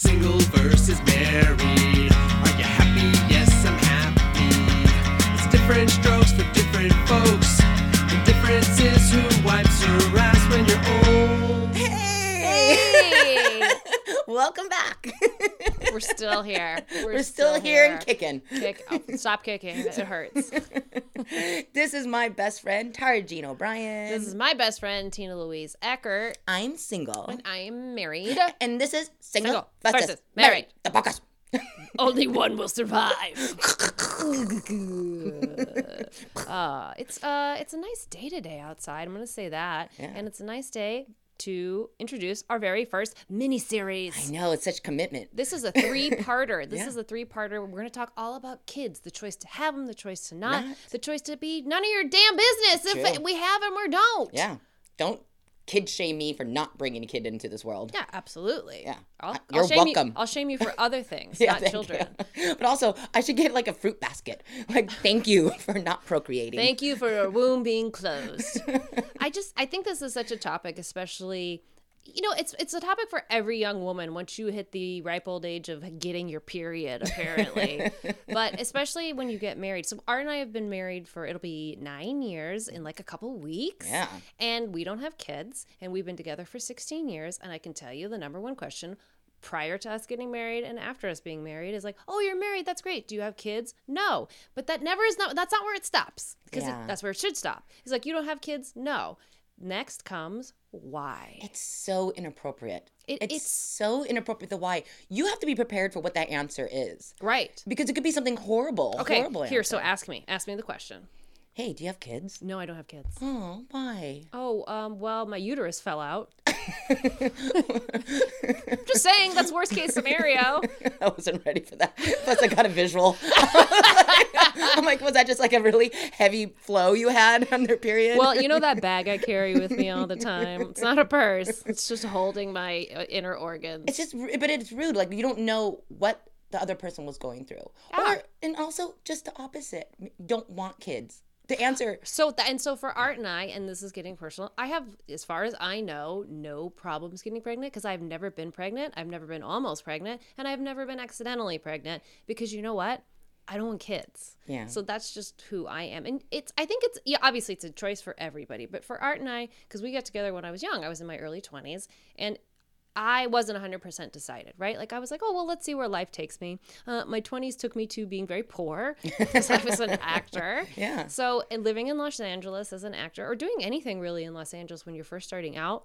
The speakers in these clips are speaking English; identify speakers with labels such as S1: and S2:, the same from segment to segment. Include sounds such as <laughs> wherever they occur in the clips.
S1: Single versus married. Are you happy? Yes, I'm happy. It's different strokes for different folks. The difference is who wipes your ass when you're old.
S2: Hey! hey. <laughs>
S3: Welcome back. <laughs>
S2: We're still here. <laughs> We're,
S3: We're still, here and kicking.
S2: Kick. oh, stop kicking. It hurts. <laughs>
S3: this is my best friend, Tara Jean O'Brien.
S2: This is my best friend, Tina Louise Eckert.
S3: I'm single.
S2: And I am married. <gasps>
S3: And this is Single,
S2: Single
S3: versus,
S2: versus
S3: Married.
S2: Married.
S3: The podcast. <laughs>
S2: Only one will survive. uh, it's uh, it's a nice day today outside. I'm gonna say that,
S3: Yeah.
S2: and it's a nice day to introduce our very first mini series.
S3: I know, it's such commitment.
S2: This is a <laughs> three-parter. This
S3: Yeah.
S2: is a three-parter. We're going to talk all about kids, the choice to have them, the choice to not,
S3: Not.
S2: the choice to be none of your damn business if
S3: True.
S2: we have them or don't.
S3: Yeah. Don't kid shame me for not bringing a kid into this world.
S2: Yeah, absolutely.
S3: Yeah.
S2: I'll,
S3: Uh,
S2: I'll
S3: you're
S2: shame
S3: welcome.
S2: You, I'll shame you for <laughs> other things,
S3: Yeah,
S2: not children.
S3: you. But also, I should get like a fruit basket. Like, thank you <laughs> for not procreating.
S2: Thank you for your womb being <laughs> closed. I just I think this is such a topic, especially you know, it's it's a topic for every young woman once you hit the ripe old age of getting your period, <laughs> apparently. but especially when you get married. So Art and I have been married for it'll be nine years in like a couple weeks.
S3: Yeah.
S2: And we don't have kids, and we've been together for 16 years. And I can tell you the number one question prior to us getting married and after us being married is like, oh, you're married. That's great. Do you have kids? No. But that never is not, that's not where it stops because
S3: Yeah.
S2: that's where it should stop. It's like, you don't have kids? No. Next comes why.
S3: It's so inappropriate.
S2: It-
S3: it's,
S2: it's-
S3: so inappropriate. The why. You have to be prepared for what that answer is.
S2: Right.
S3: Because it could be something horrible.
S2: Okay.
S3: Horrible
S2: Here,
S3: answer.
S2: so ask me. Ask me the question.
S3: Hey, do you have kids?
S2: No, I don't have kids.
S3: Oh, why?
S2: Oh, um, well, my uterus fell out. <laughs> Just saying, that's worst case scenario. <laughs>
S3: I wasn't ready for that. Plus, I got a visual. <laughs> I'm like, was that just like a really heavy flow you had on their period?
S2: Well, you know that bag I carry with me all the time. It's not a purse. It's just holding my uh, inner organs.
S3: it's just, but it's rude. Like you don't know what the other person was going through,
S2: Yeah.
S3: or and also just the opposite. Don't want kids. The answer.
S2: So th- and so for Art and I, and this is getting personal. I have, as far as I know, no problems getting pregnant because I've never been pregnant. I've never been almost pregnant, and I've never been accidentally pregnant because you know what? I don't want kids.
S3: Yeah.
S2: So that's just who I am, and it's. I think it's yeah. Obviously, it's a choice for everybody, but for Art and I, because we got together when I was young, I was in my early twenties, and I wasn't 100% decided, right? Like I was like, oh, well, let's see where life takes me. Uh, my 20s took me to being very poor <laughs> because I was an actor. <laughs>
S3: Yeah.
S2: So, living in Los Angeles as an actor or doing anything really in Los Angeles when you're first starting out,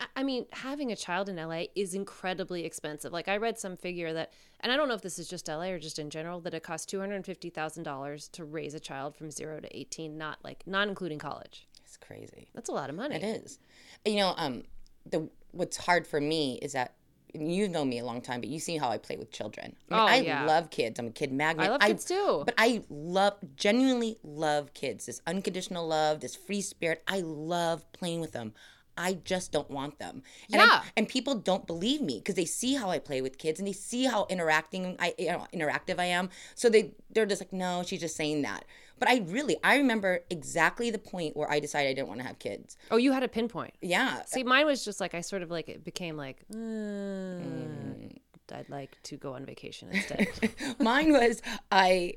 S2: I- I mean, having a child in LA is incredibly expensive. Like I read some figure that, and I don't know if this is just LA or just in general, that it costs $250,000 to raise a child from zero to 18, not like, not including college.
S3: It's crazy.
S2: That's a lot of money.
S3: It is. You know, um, the what's hard for me is that you've known me a long time, but you see how I play with children. I, mean,
S2: Oh,
S3: I
S2: yeah.
S3: love kids. I'm a kid magnet.
S2: I love kids I, too.
S3: But I love, genuinely love kids. This unconditional love, this free spirit. I love playing with them. I just don't want them. And I-
S2: Yeah.
S3: and people don't believe me because they see how I play with kids and they see how interacting I you know, interactive I am. So they they're just like, no, she's just saying that. But I really I remember exactly the point where I decided I didn't want to have kids.
S2: Oh, you had a pinpoint.
S3: Yeah.
S2: See, mine was just like I sort of like it became like uh,
S3: Mm.
S2: I'd like to go on vacation instead. <laughs>
S3: Mine was I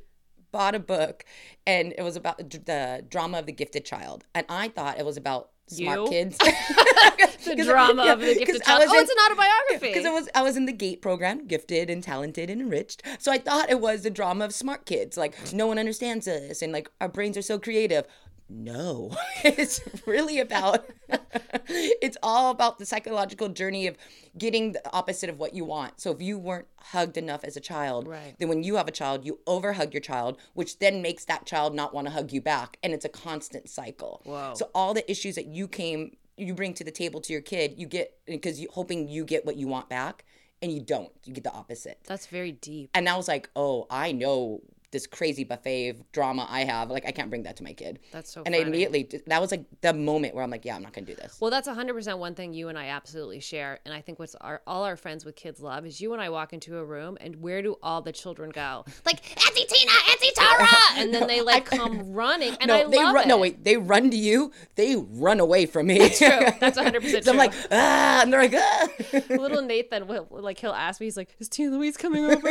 S3: bought a book and it was about the, the drama of the gifted child. And I thought it was about smart
S2: You?
S3: kids. <laughs> <laughs>
S2: the drama of the gifted child. Oh, it's an autobiography.
S3: Because I was I was in the GATE program, gifted and talented and enriched. So I thought it was the drama of smart kids. Like no one understands us and like our brains are so creative. No, <laughs> it's really about, <laughs> it's all about the psychological journey of getting the opposite of what you want. So if you weren't hugged enough as a child,
S2: Right.
S3: then when you have a child, you overhug your child, which then makes that child not want to hug you back. And it's a constant cycle.
S2: Whoa.
S3: So all the issues that you came, you bring to the table to your kid, you get, because you hoping you get what you want back and you don't, you get the opposite.
S2: That's very deep.
S3: And I was like, oh, I know this crazy buffet drama I have. Like I can't bring that to my kid.
S2: That's so
S3: And I immediately that was like the moment where I'm like, yeah, I'm not gonna do this.
S2: Well, that's 100% one thing you and I absolutely share. And I think what's our, all our friends with kids love is you and I walk into a room and where do all the children go? <laughs> Like, Auntie Tina, Auntie Tara! <laughs> And then they like come running. And
S3: no,
S2: I
S3: they
S2: love
S3: run.
S2: it.
S3: No, wait, they run to you. They run away from me.
S2: That's True. <laughs> That's 100% true.
S3: so I'm like, ah, and they're like, ah.
S2: Little Nathan will like he'll ask me, he's like, Is Tina Louise coming over?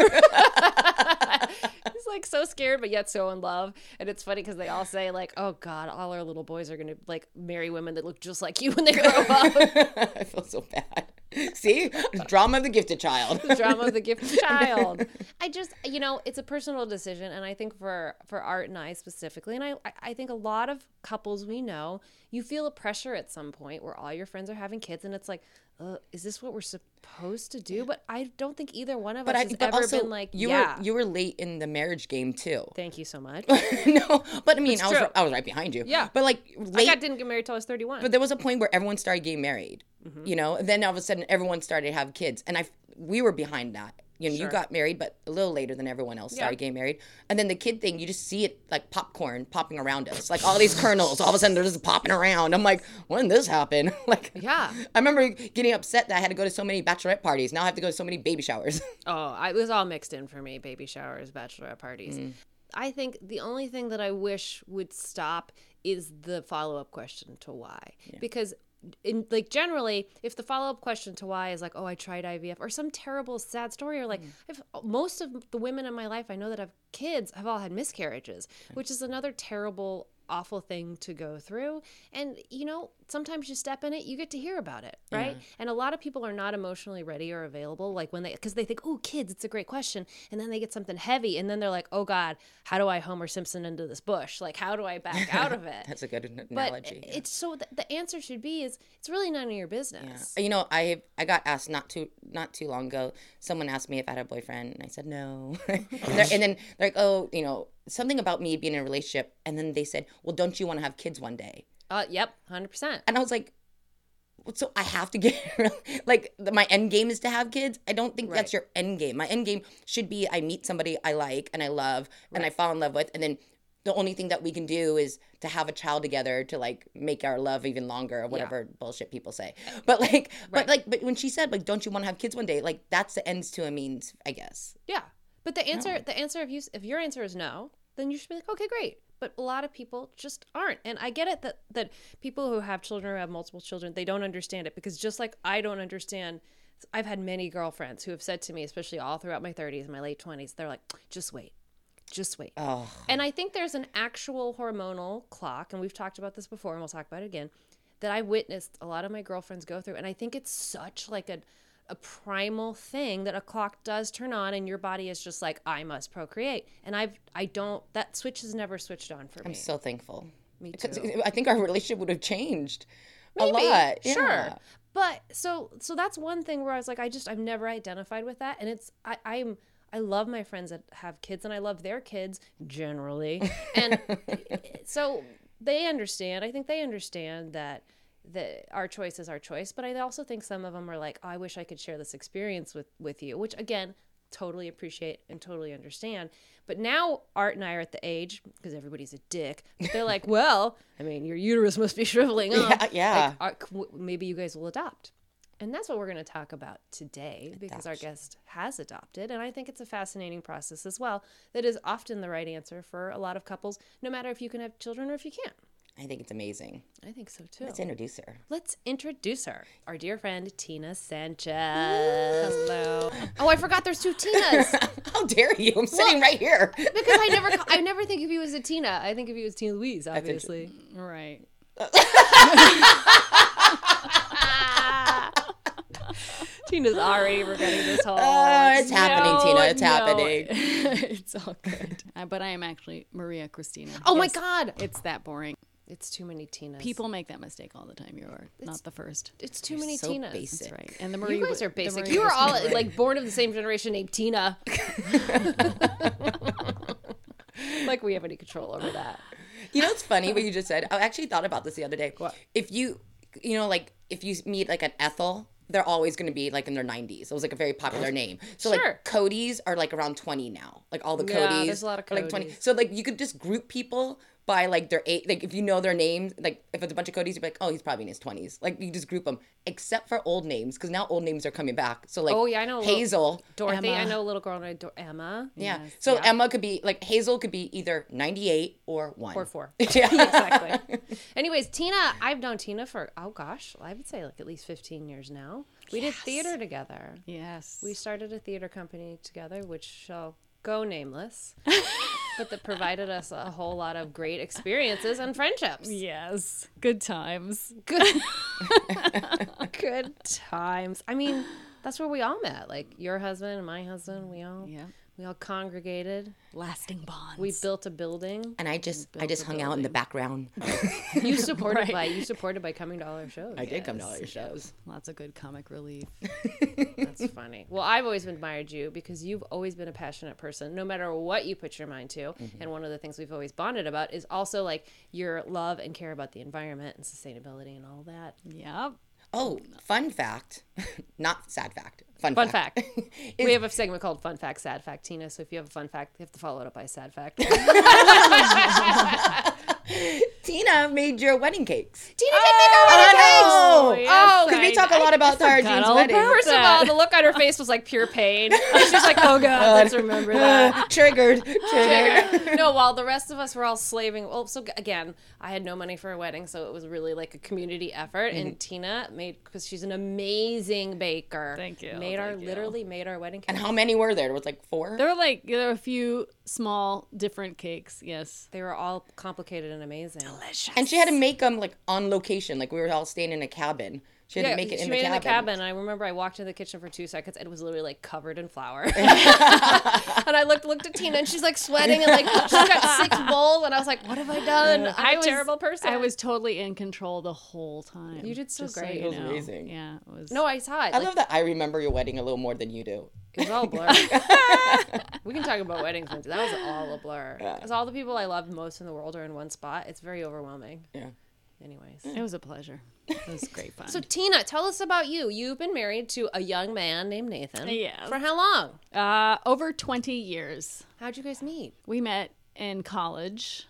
S2: Like so scared but yet so in love. And it's funny because they all say, like, oh God, all our little boys are gonna like marry women that look just like you when they grow up. <laughs>
S3: I feel so bad. <laughs> See, drama of the gifted child.
S2: drama of the gifted <laughs> child. I just, you know, it's a personal decision, and I think for for Art and I specifically, and I I- think a lot of couples we know, you feel a pressure at some point where all your friends are having kids, and it's like, uh, is this what we're supposed to do? But I don't think either one of
S3: But
S2: us
S3: I,
S2: has
S3: but
S2: ever
S3: also,
S2: been like,
S3: you
S2: yeah.
S3: were you were late in the marriage game too.
S2: Thank you so much. <laughs>
S3: no, but I mean, I was
S2: true.
S3: I was right behind you.
S2: Yeah.
S3: but like
S2: I got, didn't get married till I was thirty one.
S3: but there was a point where everyone started getting married.
S2: Mm-hmm.
S3: You know, and then all of a sudden everyone started to have kids, and I we were behind that. You know,
S2: Sure.
S3: you got married, but a little later than everyone else started getting married. And then the kid thing, you just see it like popcorn popping around us, like all these kernels. All of a sudden, they're just popping around. I'm like, when did this happen? <laughs> like,
S2: Yeah.
S3: I remember getting upset that I had to go to so many bachelorette parties. Now I have to go to so many baby showers. <laughs>
S2: Oh, it was all mixed in for me baby showers, bachelorette parties.
S3: Mm.
S2: I think the only thing that I wish would stop is the follow up question to why. Because, in like generally, if the follow up question to why is like, oh, I tried IVF or some terrible sad story, or like,
S3: Mm.
S2: if most of the women in my life I know that have kids have all had miscarriages, which is another terrible awful thing to go through and you know sometimes you step in it you get to hear about it right and a lot of people are not emotionally ready or available like when they because they think oh kids it's a great question and then they get something heavy and then they're like oh god how do i homer simpson into this bush like how do i back <laughs> out of it
S3: That's a good an-
S2: but
S3: analogy. yeah.
S2: it's so the, the answer should be is it's really none of your business
S3: You know, I I got asked not too not too long ago. Someone asked me if I had a boyfriend, and I said no. <laughs> and, and then they're like, oh, you know, something about me being in a relationship. And then they said, well, don't you want to have kids one day?
S2: uh yep 100%
S3: And I was like, so I have to get <laughs> like my end game is to have kids. I don't think that's your end game. My end game should be I meet somebody I like and I love and I fall in love with, and then the only thing that we can do is to have a child together to like make our love even longer or whatever bullshit people say. But like, but like, but when she said like, don't you want to have kids one day? Like that's the ends to a means, I guess.
S2: Yeah. But the answer, the answer if you if your answer is no, then you should be like, okay, great. But a lot of people just aren't, and I get it that that people who have children or have multiple children, they don't understand it because just like I don't understand. I've had many girlfriends who have said to me, especially all throughout my 30s and my late 20s, they're like, just wait, just wait.
S3: Oh,
S2: And I think there's an actual hormonal clock, and we've talked about this before, and we'll talk about it again, that I witnessed a lot of my girlfriends go through. And I think it's such like a, a primal thing that a clock does turn on, and your body is just like, I must procreate. And I've, I don't, that switch has never switched on for me.
S3: I'm so thankful.
S2: me too.
S3: I think our relationship would have changed a lot.
S2: Sure.
S3: Yeah.
S2: But so so that's one thing where I was like, I just I've never identified with that. And it's I, I'm I love my friends that have kids and I love their kids generally. And <laughs> so they understand. I think they understand that that our choice is our choice. But I also think some of them are like, oh, I wish I could share this experience with with you, which again, totally appreciate and totally understand. But now Art and I are at the age because everybody's a dick. But they're like, <laughs> well, I mean, your uterus must be <laughs> shriveling up.
S3: Yeah, yeah.
S2: Like, are- maybe you guys will adopt. And that's what we're going to talk about today because our guest has adopted. And I think it's a fascinating process as well that is often the right answer for a lot of couples, no matter if you can have children or if you can't.
S3: I think it's amazing.
S2: I think so too.
S3: Let's introduce her.
S2: Let's introduce her, our dear friend Tina Sanchez. Hello. Oh, I forgot there's two Tinas <laughs>
S3: How dare you? I'm sitting right here.
S2: because I never, <laughs> I never think of you as a Tina. I think of you as Tina Louise, obviously.
S4: Right. <laughs>
S2: Tina's already regretting this whole.
S3: Oh, it's happening,
S4: No,
S3: Tina. It's
S4: no.
S3: happening.
S4: it's all good. Uh, but I am actually Maria Christina.
S2: oh my God,
S4: It's that boring.
S2: It's too many Tinas.
S4: People make that mistake all the time. You are not the first.
S2: it's too many
S3: so
S2: Tinas.
S3: basic.
S4: That's right. And the Maria.
S2: You guys are
S4: the
S2: basic.
S4: Maria
S2: You are all like born of the same generation named Tina. <laughs> like we have any control over that.
S3: You know what's funny what you just said? I actually thought about this the other day.
S2: What?
S3: If you, you know, like if you meet like an Ethel they're always going to be like in their 90s. It was like a very popular name. So
S2: Sure.
S3: like Cody's are like around 20 now. Like all the Cody's.
S2: Yeah,
S3: Cody's
S2: there's a lot of
S3: are like 20. So like you could just group people by like their age. Like if you know their names, like if it's a bunch of Cody's, you're like, oh, he's probably in his 20s. Like you just group them, except for old names because now old names are coming back. So like
S2: Oh, yeah, I know a little-
S3: Hazel.
S2: Dorothy, I know a little girl named Emma.
S3: Yeah. So Emma could be like Hazel could be either 98 or 1.
S2: Or four. <laughs>
S3: Yeah. <laughs>
S2: exactly. <laughs> Anyways, Tina, I've known Tina for oh gosh, I would say like at least fifteen years now. We did theater together.
S4: Yes.
S2: We started a theater company together, which shall go nameless, but that provided us a whole lot of great experiences and friendships.
S4: yes. Good times.
S2: Good, <laughs> good times. I mean, that's where we all met. Like your husband and my husband. We all
S4: Yeah.
S2: We all congregated.
S4: Lasting bonds.
S2: We built a building.
S3: And I just I just hung out in the background. <laughs>
S2: You supported by you supported by coming to all our shows.
S3: I did come to all your shows.
S4: Lots of good comic relief. <laughs>
S2: That's funny. Well, I've always admired you because you've always been a passionate person, no matter what you put your mind to.
S3: Mm-hmm.
S2: And one of the things we've always bonded about is also like your love and care about the environment and sustainability and all that.
S4: yep.
S3: Oh, fun fact. <laughs> Not sad fact. Fun,
S2: Fun fact.
S3: Is- <laughs>
S2: we have a segment called Fun Fact, Sad Fact, Tina. So if you have a fun fact, you have to follow it up by a sad fact. <laughs> Tina <laughs>
S3: Tina made your wedding cakes.
S2: Tina did make our wedding cakes.
S3: Oh,
S4: yes,
S3: oh, because we talk a lot about Tara Jean's
S4: all
S3: wedding.
S2: First of all, the look on her face was like pure pain. <laughs> She's like, oh God, let's remember that. <laughs>
S3: Triggered. Triggered.
S2: no, while the rest of us were all slaving. Well, so again, I had no money for a wedding, so it was really like a community effort.
S3: Mm-hmm.
S2: And Tina made because she's an amazing baker.
S4: Thank you,
S2: Made our
S4: you.
S2: literally made our wedding cake.
S3: And how many were there? There was like four.
S4: There were like there were a few small different cakes. Yes.
S2: They were all complicated and amazing. Delicious.
S3: And she had to make them like on location. Like we were all staying in a cabin. She had
S2: Yeah,
S3: to make it
S2: she
S3: in
S2: made
S3: the
S2: it in
S3: cabin.
S2: the cabin. I remember I walked into the kitchen for two seconds and it was literally like covered in flour. <laughs> <laughs> and I looked looked at Tina and she's like sweating and like she's got six bowls <laughs> and I was like, what have I done? I'm
S4: I
S2: a
S4: was
S2: terrible person.
S4: I was totally in control the whole time.
S2: You did so
S4: just
S2: great.
S4: you
S2: It was
S4: know.
S3: amazing.
S4: Yeah, it was.
S2: no, I saw it.
S3: I
S2: Like,
S3: love that I remember your wedding a little more than you do.
S2: It was all a blur. we can talk about weddings. That was all a blur. Because all the people I love most in the world are in one spot. It's very overwhelming.
S3: Yeah.
S2: Anyways.
S4: It was a pleasure. It was great fun.
S2: So, Tina, tell us about you. You've been married to a young man named Nathan.
S4: Yes.
S2: For how long?
S4: uh, over 20 years.
S2: How'd you guys meet?
S4: We met in college.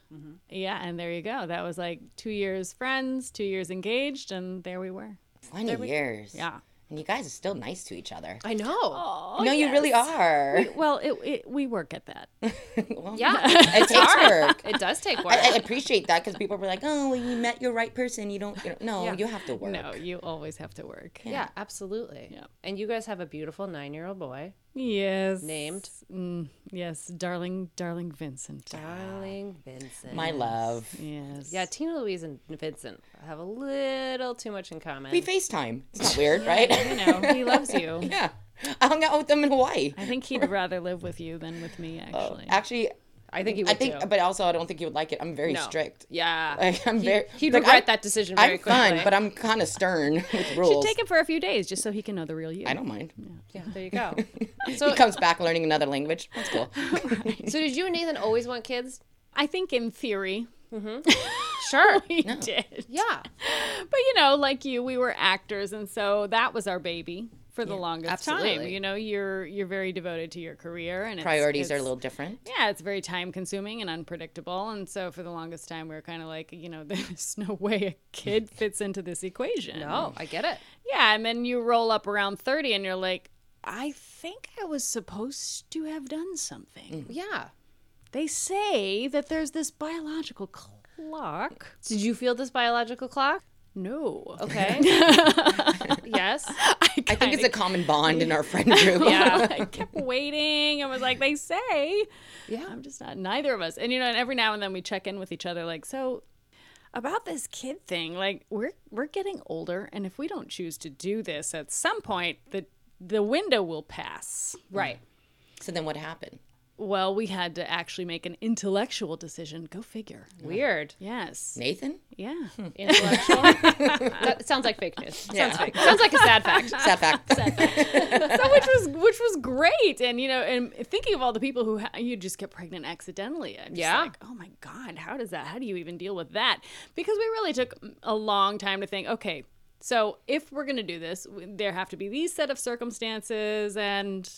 S4: Yeah, and there you go. That was like two years friends, two years engaged, and there we were.
S3: Twenty years.
S4: Yeah.
S3: And you guys are still nice to each other.
S2: I know.
S4: Oh,
S3: no, you really are.
S4: Well, it, it, we work at that. <laughs>
S3: Well,
S2: Yeah. <laughs>
S3: it takes work.
S2: it does take work.
S3: I, I appreciate that because people were like, "Oh, well, you met your right person. You don't." You know, no,
S2: Yeah.
S3: you have to work.
S4: No, you always have to work.
S2: yeah, absolutely.
S4: Yeah.
S2: And you guys have a beautiful nine year old boy
S4: Yes.
S2: named
S4: Mm, yes, darling, darling Vincent.
S2: Darling Vincent.
S3: My love.
S4: Yes.
S2: Yeah, Tina Louise and Vincent have a little too much in common.
S3: We FaceTime. It's not weird, right?
S4: You know, he <laughs> loves you.
S3: yeah. I hung out with them in Hawaii.
S4: I think he'd rather live with you than with me, actually.
S3: Actually,
S2: I think he would
S3: I think,
S2: too.
S3: but also I don't think he would like it. I'm very
S2: No.
S3: strict.
S2: Yeah.
S3: Like, I'm
S2: He-
S3: very.
S2: he'd
S3: like,
S2: regret
S3: I'm-
S2: that decision very
S3: I'm
S2: quickly.
S3: fun, but I'm kind of stern <laughs> with rules.
S4: Should
S3: rules.
S4: take him for a few days just so he can know the real you.
S3: I don't mind.
S2: yeah, there you go. <laughs> So,
S3: he comes back learning another language. That's cool. <laughs>
S2: so did you and Nathan always want kids?
S4: I think in theory mm-hmm.
S2: Sure.
S4: we did.
S2: Yeah.
S4: But you know, like you, we were actors, and so that was our baby for the longest time. You know, you're you're very devoted to your career, and it's,
S3: Priorities are a little different.
S4: Yeah, it's very time consuming and unpredictable. And so for the longest time, we were kind of like, you know, <laughs> there's no way a kid <laughs> fits into this equation.
S2: No, I get it.
S4: Yeah. And then you roll up around 30 and you're like, I think I was supposed to have done something. Mm-hmm.
S2: Yeah.
S4: They say that there's this biological clock.
S2: Did you feel this biological clock?
S4: No.
S2: Okay. <laughs> yes.
S3: I think it's a common bond in our friend group. <laughs>
S4: yeah, <laughs> I kept waiting. I was like, they say.
S2: Yeah.
S4: I'm just not, neither of us. And, you know, and every now and then we check in with each other, like, so about this kid thing, like, we're, we're getting older. And if we don't choose to do this at some point, the, the window will pass. Mm.
S2: Right.
S3: So then what happened?
S4: Well, we had to actually make an intellectual decision. Go figure.
S2: Weird.
S4: Yes.
S3: Nathan?
S4: Yeah. Hmm. <laughs>
S2: Intellectual. that sounds like fake news. Sounds fake. Sounds like a sad fact. <laughs>
S3: Sad fact. <laughs>
S4: so which was which was great and you know and thinking of all the people who ha- you just get pregnant accidentally I'm just
S2: Yeah.
S4: like oh my god how does that how do you even deal with that because we really took a long time to think okay So if we're going to do this, there have to be these set of circumstances and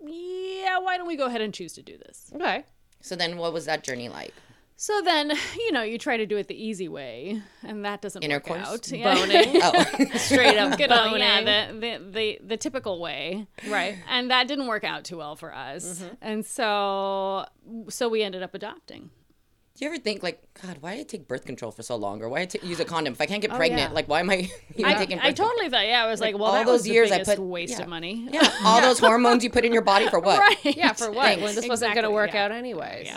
S4: yeah, why don't we go ahead and choose to do this?
S2: Okay.
S3: So then, what was that journey like?
S4: So then, <sighs> you know, you try to do it the easy way, and that doesn't work
S3: Intercourse?
S4: out. Yeah.
S2: Boning. <laughs>
S3: Oh, <laughs>
S2: Straight up <laughs>
S4: Good old,
S2: boning.
S4: yeah, the, the, the, the typical way.
S2: Right.
S4: And that didn't work out too well for us.
S3: Mm-hmm.
S4: And so so we ended up adopting.
S3: Do you ever think like, God, why did I take birth control for so long, or why did I use a <sighs> condom if I can't get
S4: Oh,
S3: pregnant?
S4: yeah.
S3: like, why am I <laughs> even
S4: I,
S3: taking?
S4: I
S3: birth control?
S4: I totally thought, yeah, I was like, well,
S3: all
S4: that
S3: those
S4: was the
S3: years I put-
S4: waste
S3: yeah.
S4: of money.
S3: Yeah, all <laughs> those hormones you put in your body for what? <laughs>
S4: right.
S2: Yeah, for what?
S3: Thanks.
S2: When this wasn't going to work
S4: yeah.
S2: out anyways.
S4: Yeah.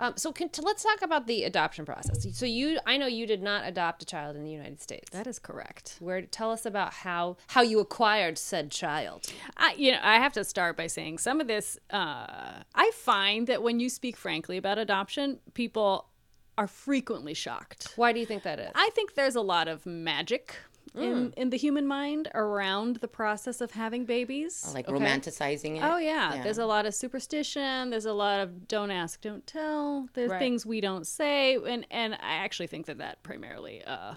S2: Um, so can, t- let's talk about the adoption process. So you, I know you did not adopt a child in the United States.
S4: That is correct.
S2: Where tell us about how how you acquired said child.
S4: I, you know, I have to start by saying some of this. Uh, I find that when you speak frankly about adoption, people are frequently shocked.
S2: Why do you think that is?
S4: I think there's a lot of magic
S3: Mm.
S4: in in the human mind around the process of having babies.
S3: Like
S2: Okay.
S3: romanticizing it.
S4: Oh yeah. there's a lot of superstition. There's a lot of don't ask, don't tell. There's
S2: Right.
S4: things we don't say, and and I actually think that that primarily uh,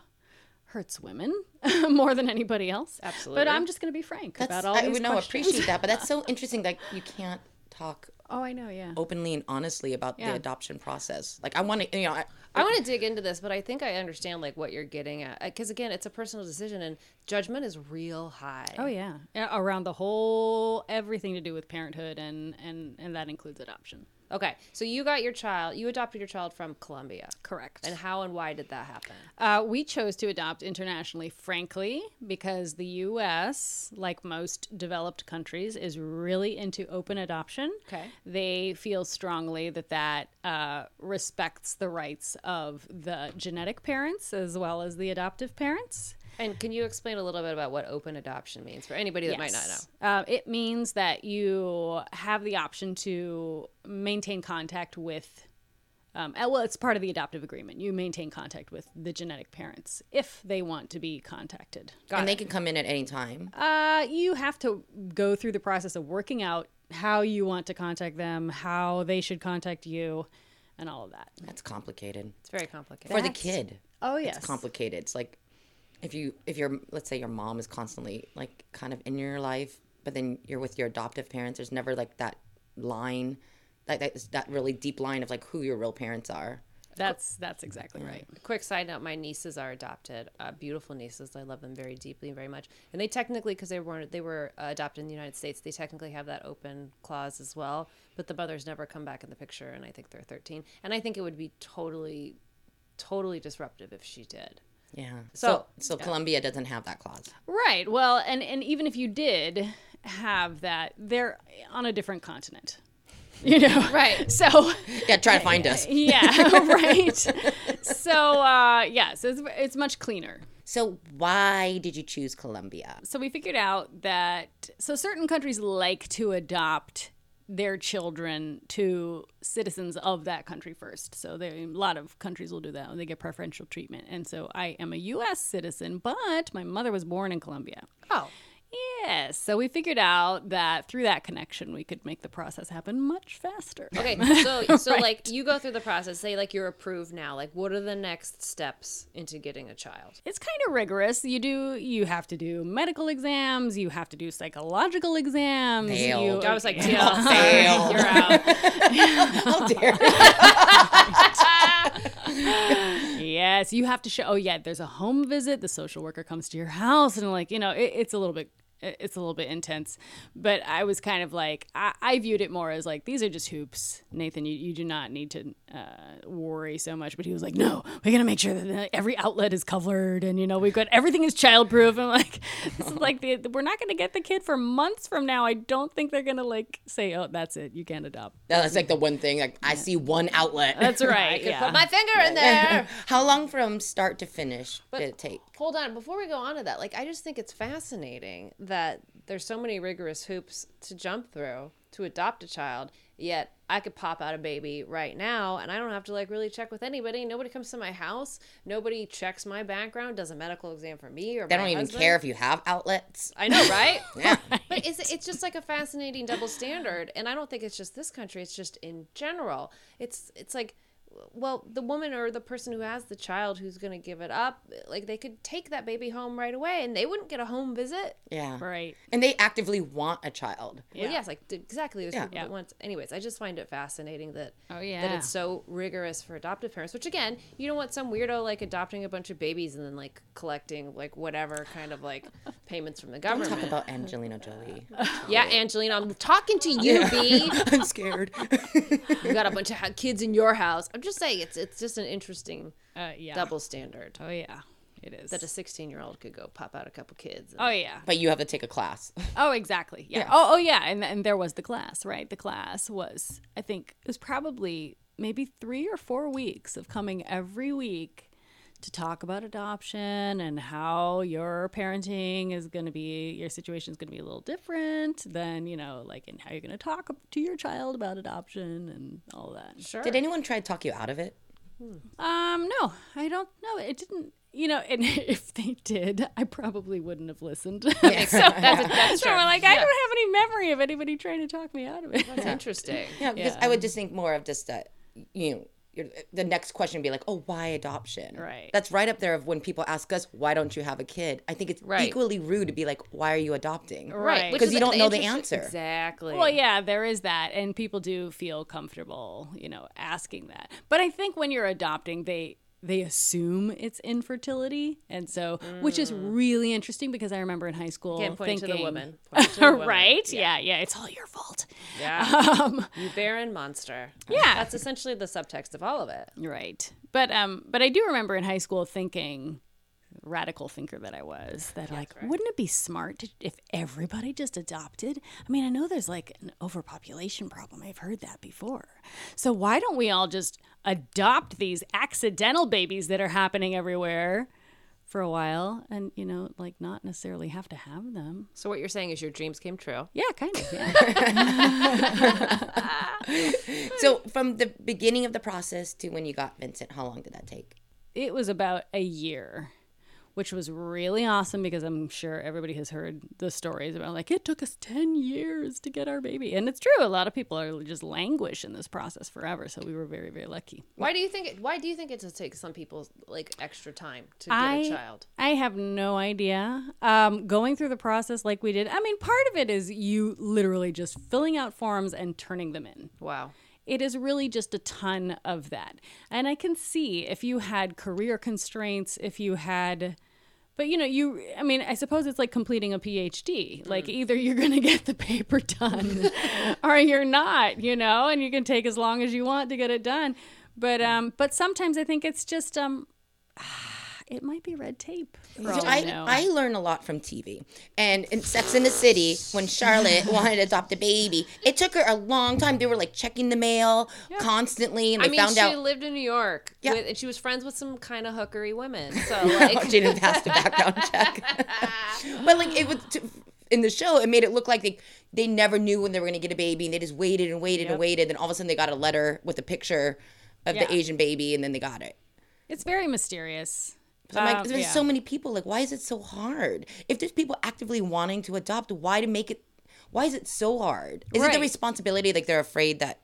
S4: hurts women <laughs> more than anybody else.
S2: Absolutely.
S4: But I'm just going to be frank
S3: That's,
S4: about all
S3: I
S4: these
S3: would know appreciate that, but that's <laughs> so interesting that you can't talk
S4: Oh, I know. Yeah.
S3: openly and honestly about
S4: Yeah.
S3: the adoption process. Like, I want to, you know, I,
S2: I want to dig into this, but I think I understand like what you're getting at uh, because again, it's a personal decision and judgment is real high.
S4: Oh yeah. yeah, around the whole everything to do with parenthood, and and and that includes adoption.
S2: Okay, so you got your child, you adopted your child from Colombia,
S4: Correct.
S2: and how and why did that happen?
S4: Uh, we chose to adopt internationally, frankly, because the U.S., like most developed countries, is really into open adoption.
S2: Okay.
S4: They feel strongly that that uh, respects the rights of the genetic parents as well as the adoptive parents.
S2: And can you explain a little bit about what open adoption means for anybody that might not know?
S4: Uh, it means that you have the option to maintain contact with. Um, uh, well, it's part of the adoptive agreement. You maintain contact with the genetic parents if they want to be contacted.
S3: and they can come in at any time.
S4: Uh, you have to go through the process of working out how you want to contact them, how they should contact you, and all of that.
S3: That's complicated
S2: It's very complicated.
S3: for the kid.
S4: Oh yes,
S3: It's complicated. It's like if you if your let's say your mom is constantly like kind of in your life, but then you're with your adoptive parents. There's never like that line, that that, that really deep line of like who your real parents are.
S4: That's that's exactly right.
S2: Quick side note: My nieces are adopted, uh, beautiful nieces. I love them very deeply and very much. And they technically, because they were they were uh, adopted in the United States, they technically have that open clause as well. But the mothers never come back in the picture, and I think they're 13. And I think it would be totally, totally disruptive if she did.
S3: Yeah.
S2: So-
S3: So so, Colombia doesn't have that clause.
S4: Right. Well, and and even if you did have that, they're on a different continent. <laughs> You know.
S2: Right. <laughs>
S4: So
S3: Yeah, try to find us. <laughs>
S4: yeah, right. So uh, yes, it's it's much cleaner.
S3: So why did you choose Colombia?
S4: So we figured out that so certain countries like to adopt their children to citizens of that country first. So a lot of countries will do that. When they get preferential treatment. And so I am a U.S. citizen, but my mother was born in Colombia.
S2: Oh,
S4: Yes. So we figured out that through that connection, we could make the process happen much faster.
S2: okay. <laughs> So, so
S4: Right.
S2: like you go through the process. Say like you're approved now. Like, what are the next steps into getting a child?
S4: It's kind of rigorous. You do you have to do medical exams, you have to do psychological exams.
S3: Failed.
S4: You,
S2: I was like,
S3: Yeah. <laughs>
S2: yeah,
S3: Failed. <laughs>
S2: you're out.
S3: How dare
S4: Yes, you have to show. Oh, yeah, there's a home visit. The social worker comes to your house, and like you know, it, it's a little bit. It's a little bit intense, but I was kind of like I, I viewed it more as like these are just hoops, Nathan. You, you do not need to uh, worry so much. But he was like, no, we gotta make sure that every outlet is covered, and you know we've got everything is childproof. I'm like, <laughs> this is like the, we're not gonna get the kid for months from now. I don't think they're gonna like say, oh, that's it, you can't adopt.
S3: That's like the one thing. Like I see one outlet.
S4: That's <laughs>
S2: I
S4: right.
S2: could
S4: yeah.
S2: put my finger in there. <laughs>
S3: How long from start to finish did it take?
S2: Hold on, before we go on to that, like I just think it's fascinating that there's so many rigorous hoops to jump through to adopt a child. Yet I could pop out a baby right now, and I don't have to like really check with anybody. Nobody comes to my house. Nobody checks my background, does a medical exam for me or
S3: They don't even
S2: husband.
S3: care if you have outlets.
S2: I know, right? <laughs>
S3: Yeah. <laughs>
S2: But it's it's just like a fascinating double standard, and I don't think it's just this country. It's just in general. It's it's like well, the woman or the person who has the child who's going to give it up, like they could take that baby home right away and they wouldn't get a home visit.
S3: Yeah.
S4: Right.
S3: And they actively want a child. Yeah.
S2: Well, yes, like exactly. There's
S3: Yeah.
S2: people
S4: Yeah.
S2: that want. Anyways, I just find it fascinating that
S4: Oh, yeah.
S2: that it's so rigorous for adoptive parents. Which again, you don't want some weirdo like adopting a bunch of babies and then like collecting like whatever kind of like <laughs> payments from the
S3: Don't
S2: government.
S3: talk about Angelina Jolie. <laughs>
S2: yeah, Angelina, I'm talking to you, <laughs> B.
S3: I'm scared.
S2: You got a bunch of kids in your house. I'm just saying, it's it's just an interesting
S4: Uh, yeah.
S2: double standard
S4: Oh yeah. It is.
S2: that a 16 year old could go pop out a couple kids. and-
S4: oh yeah.
S3: but you have to take a class. <laughs>
S4: Oh, exactly. Yeah.
S3: Yeah.
S4: Oh, oh, yeah. And and there was the class, right? The class was, I think, it was probably maybe three or four weeks of coming every week to talk about adoption and how your parenting is going to be, your situation is going to be a little different than you know, like, and how you're going to talk to your child about adoption and all that.
S2: Sure.
S3: Did anyone try to talk you out of it?
S4: Um, no, I don't know. It didn't. You know, and <laughs> if they did, I probably wouldn't have listened. <laughs> <laughs> so
S2: that's, that's
S4: so
S2: true.
S4: I'm like, I don't have any memory of anybody trying to talk me out of it.
S2: That's interesting.
S3: Yeah, because I would just think more of just that, you know, your, the next question would be like, oh, why adoption?
S4: Right.
S3: That's right up there of when people ask us, why don't you have a kid? I think it's
S2: Right.
S3: equally rude to be like, why are you adopting?
S4: Right.
S3: Because
S2: is
S3: you don't know the answer.
S2: Exactly.
S4: Well, yeah, there is that, and people do feel comfortable, you know, asking that. But I think when you're adopting, they they assume it's infertility, and so which is really interesting because I remember in high school
S2: Can't point
S4: thinking,
S2: to the woman. <laughs> Point to the woman.
S4: right? Yeah. yeah, it's all your fault.
S2: Yeah. <laughs>
S4: Um,
S2: you barren monster.
S4: Yeah.
S2: That's essentially the subtext of all of it.
S4: right, but um, but I do remember in high school thinking. Radical thinker that I was, that like, wouldn't it be smart to, if everybody just adopted? I mean, I know there's like an overpopulation problem. I've heard that before. So why don't we all just adopt these accidental babies that are happening everywhere for a while and, you know, like not necessarily have to have them?
S2: So what you're saying is your dreams came true.
S4: Yeah, kind of. Yeah. <laughs>
S3: So from the beginning of the process to when you got Vincent, how long did that take?
S4: it was about a year which was really awesome because i'm sure everybody has heard the stories about like it took us 10 years to get our baby and it's true a lot of people are just languish in this process forever so we were very very lucky
S2: Why do you think? It, why do you think it does take some people like extra time to get
S4: I,
S2: a child?
S4: I have no idea. Um, going through the process like we did, I mean, part of it is you literally just filling out forms and turning them in.
S2: Wow.
S4: It is really just a ton of that. And I can see if you had career constraints, if you had but you know, you I mean, I suppose it's like completing a PhD. Like either you're going to get the paper done <laughs> or you're not, you know, and you can take as long as you want to get it done. But um but sometimes I think it's just um it might be red tape. for
S3: I. I learn a lot from TV. And in Sex in the City, when Charlotte <laughs> wanted to adopt a baby, it took her a long time. They were like checking the mail constantly, and they
S2: I mean,
S3: found out.
S2: she
S3: out
S2: lived in New York,
S3: Yeah.
S2: with, and she was friends with some kind of hookery women. <laughs> So like,
S3: she didn't pass the background <laughs> check. but like it was to, in the show, it made it look like they they never knew when they were going to get a baby, and they just waited and waited and waited. Then all of a sudden, they got a letter with a picture of
S4: Yeah.
S3: the Asian baby, and then they got it.
S4: It's very mysterious.
S3: I'm like,
S4: Um,
S3: there's
S4: yeah.
S3: so many people. Like, why is it so hard? If there's people actively wanting to adopt, why to make it? Why is it so hard? Is it the responsibility? Like they're afraid that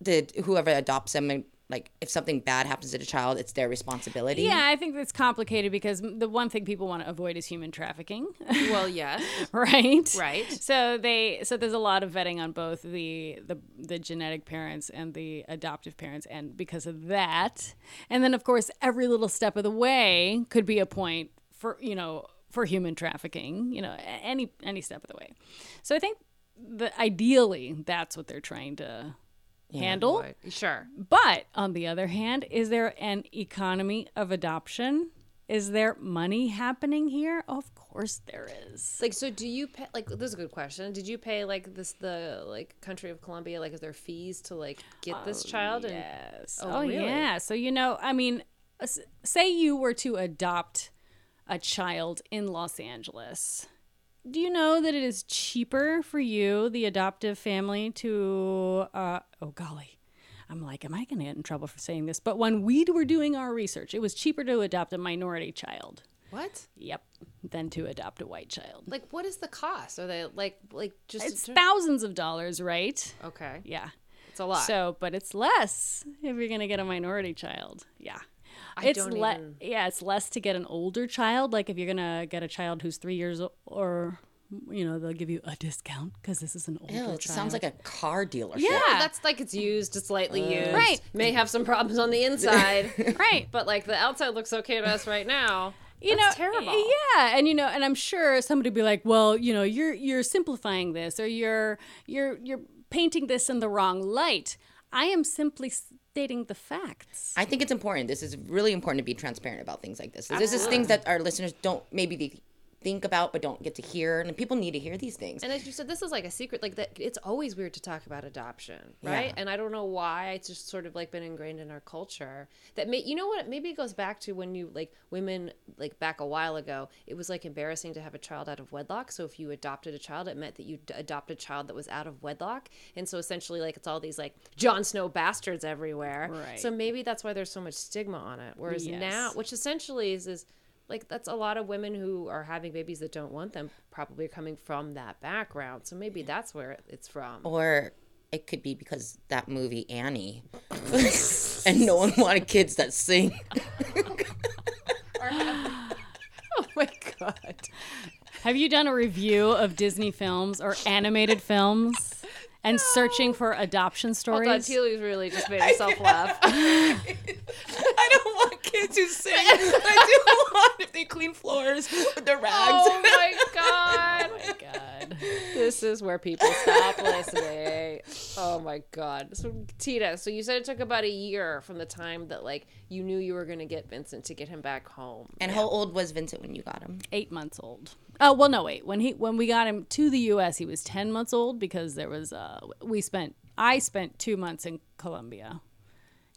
S3: the whoever adopts them, like if something bad happens to the child, it's their responsibility.
S4: Yeah, I think that's complicated because the one thing people want to avoid is human trafficking. <laughs>
S2: well, yes,
S4: right
S2: Right.
S4: so they so there's a lot of vetting on both the the the genetic parents and the adoptive parents and because of that and then of course every little step of the way could be a point for you know for human trafficking you know any any step of the way so i think the ideally that's what they're trying to handle
S2: sure.
S4: but on the other hand, is there an economy of adoption? Is there money happening here? Of course there is.
S2: Like, so do you pay? Like, this is a good question. Did you pay like this the like country of Colombia? Like, is there fees to like get oh, this child? And
S4: Yes.
S2: Oh,
S4: Oh,
S2: really?
S4: yeah. So you know, I mean, say you were to adopt a child in Los Angeles. Do you know that it is cheaper for you, the adoptive family, to uh, oh golly, I'm like, am I going to get in trouble for saying this? But when we were doing our research, it was cheaper to adopt a minority child.
S2: what?
S4: Yep, than to adopt a white child.
S2: Like, what is the cost? Are they like like just
S4: It's thousands of dollars, right?
S2: okay?
S4: Yeah.
S2: It's a lot.
S4: So, but it's less if you're going to get a minority child. Yeah.
S2: I
S4: it's
S2: don't
S4: le-
S2: even-
S4: yeah, it's less to get an older child. Like if you're gonna get a child who's three years o- or, you know, they'll give you a discount because this is an older
S3: Ew,
S4: child.
S3: it sounds like a car dealership.
S4: Yeah.
S2: that's like it's used, it's slightly uh, used.
S4: Right.
S2: May have some problems on the inside. <laughs>
S4: right.
S2: but like the outside looks okay to us right now.
S4: you
S2: That's
S4: know
S2: terrible.
S4: yeah and you know and i'm sure somebody would be like well you know you're you're simplifying this or you're you're you're painting this in the wrong light i am simply stating the facts
S3: I think it's important. This is really important to be transparent about things like this. This is things that our listeners don't maybe they think about but don't get to hear, and people need to hear these things.
S2: And as you said, this is like a secret. Like that, it's always weird to talk about adoption, right?
S3: Yeah.
S2: And I don't know why. It's just sort of like been ingrained in our culture. That may, you know what? Maybe it goes back to when you like women like back a while ago. It was like embarrassing to have a child out of wedlock. So if you adopted a child, it meant that you d- adopted a child that was out of wedlock. And so essentially, like it's all these like Jon Snow bastards everywhere.
S4: Right.
S2: So maybe that's why there's so much stigma on it. Whereas
S4: Yes.
S2: now, which essentially is is like that's a lot of women who are having babies that don't want them probably are coming from that background. So maybe that's where it's from.
S3: Or it could be because that movie Annie, <laughs> and no one wanted kids that sing. <laughs>
S2: oh my god.
S4: Have you done a review of disney films or animated films and searching for adoption
S2: oh
S4: stories.
S2: god Teely's really just made <laughs> herself laugh. <laughs>
S3: I don't want kids who sing. I do want if they clean floors with their rags.
S2: oh my god. <laughs>
S4: Oh my god.
S2: This is where people stop listening. Oh my god. So tita so you said it took about a year from the time that like you knew you were going to get vincent to get him back home.
S3: And how old was Vincent when you got him?
S4: eight months old. Oh well, no wait. When he when we got him to the U.S., he was ten months old because there was uh we spent I spent two months in Colombia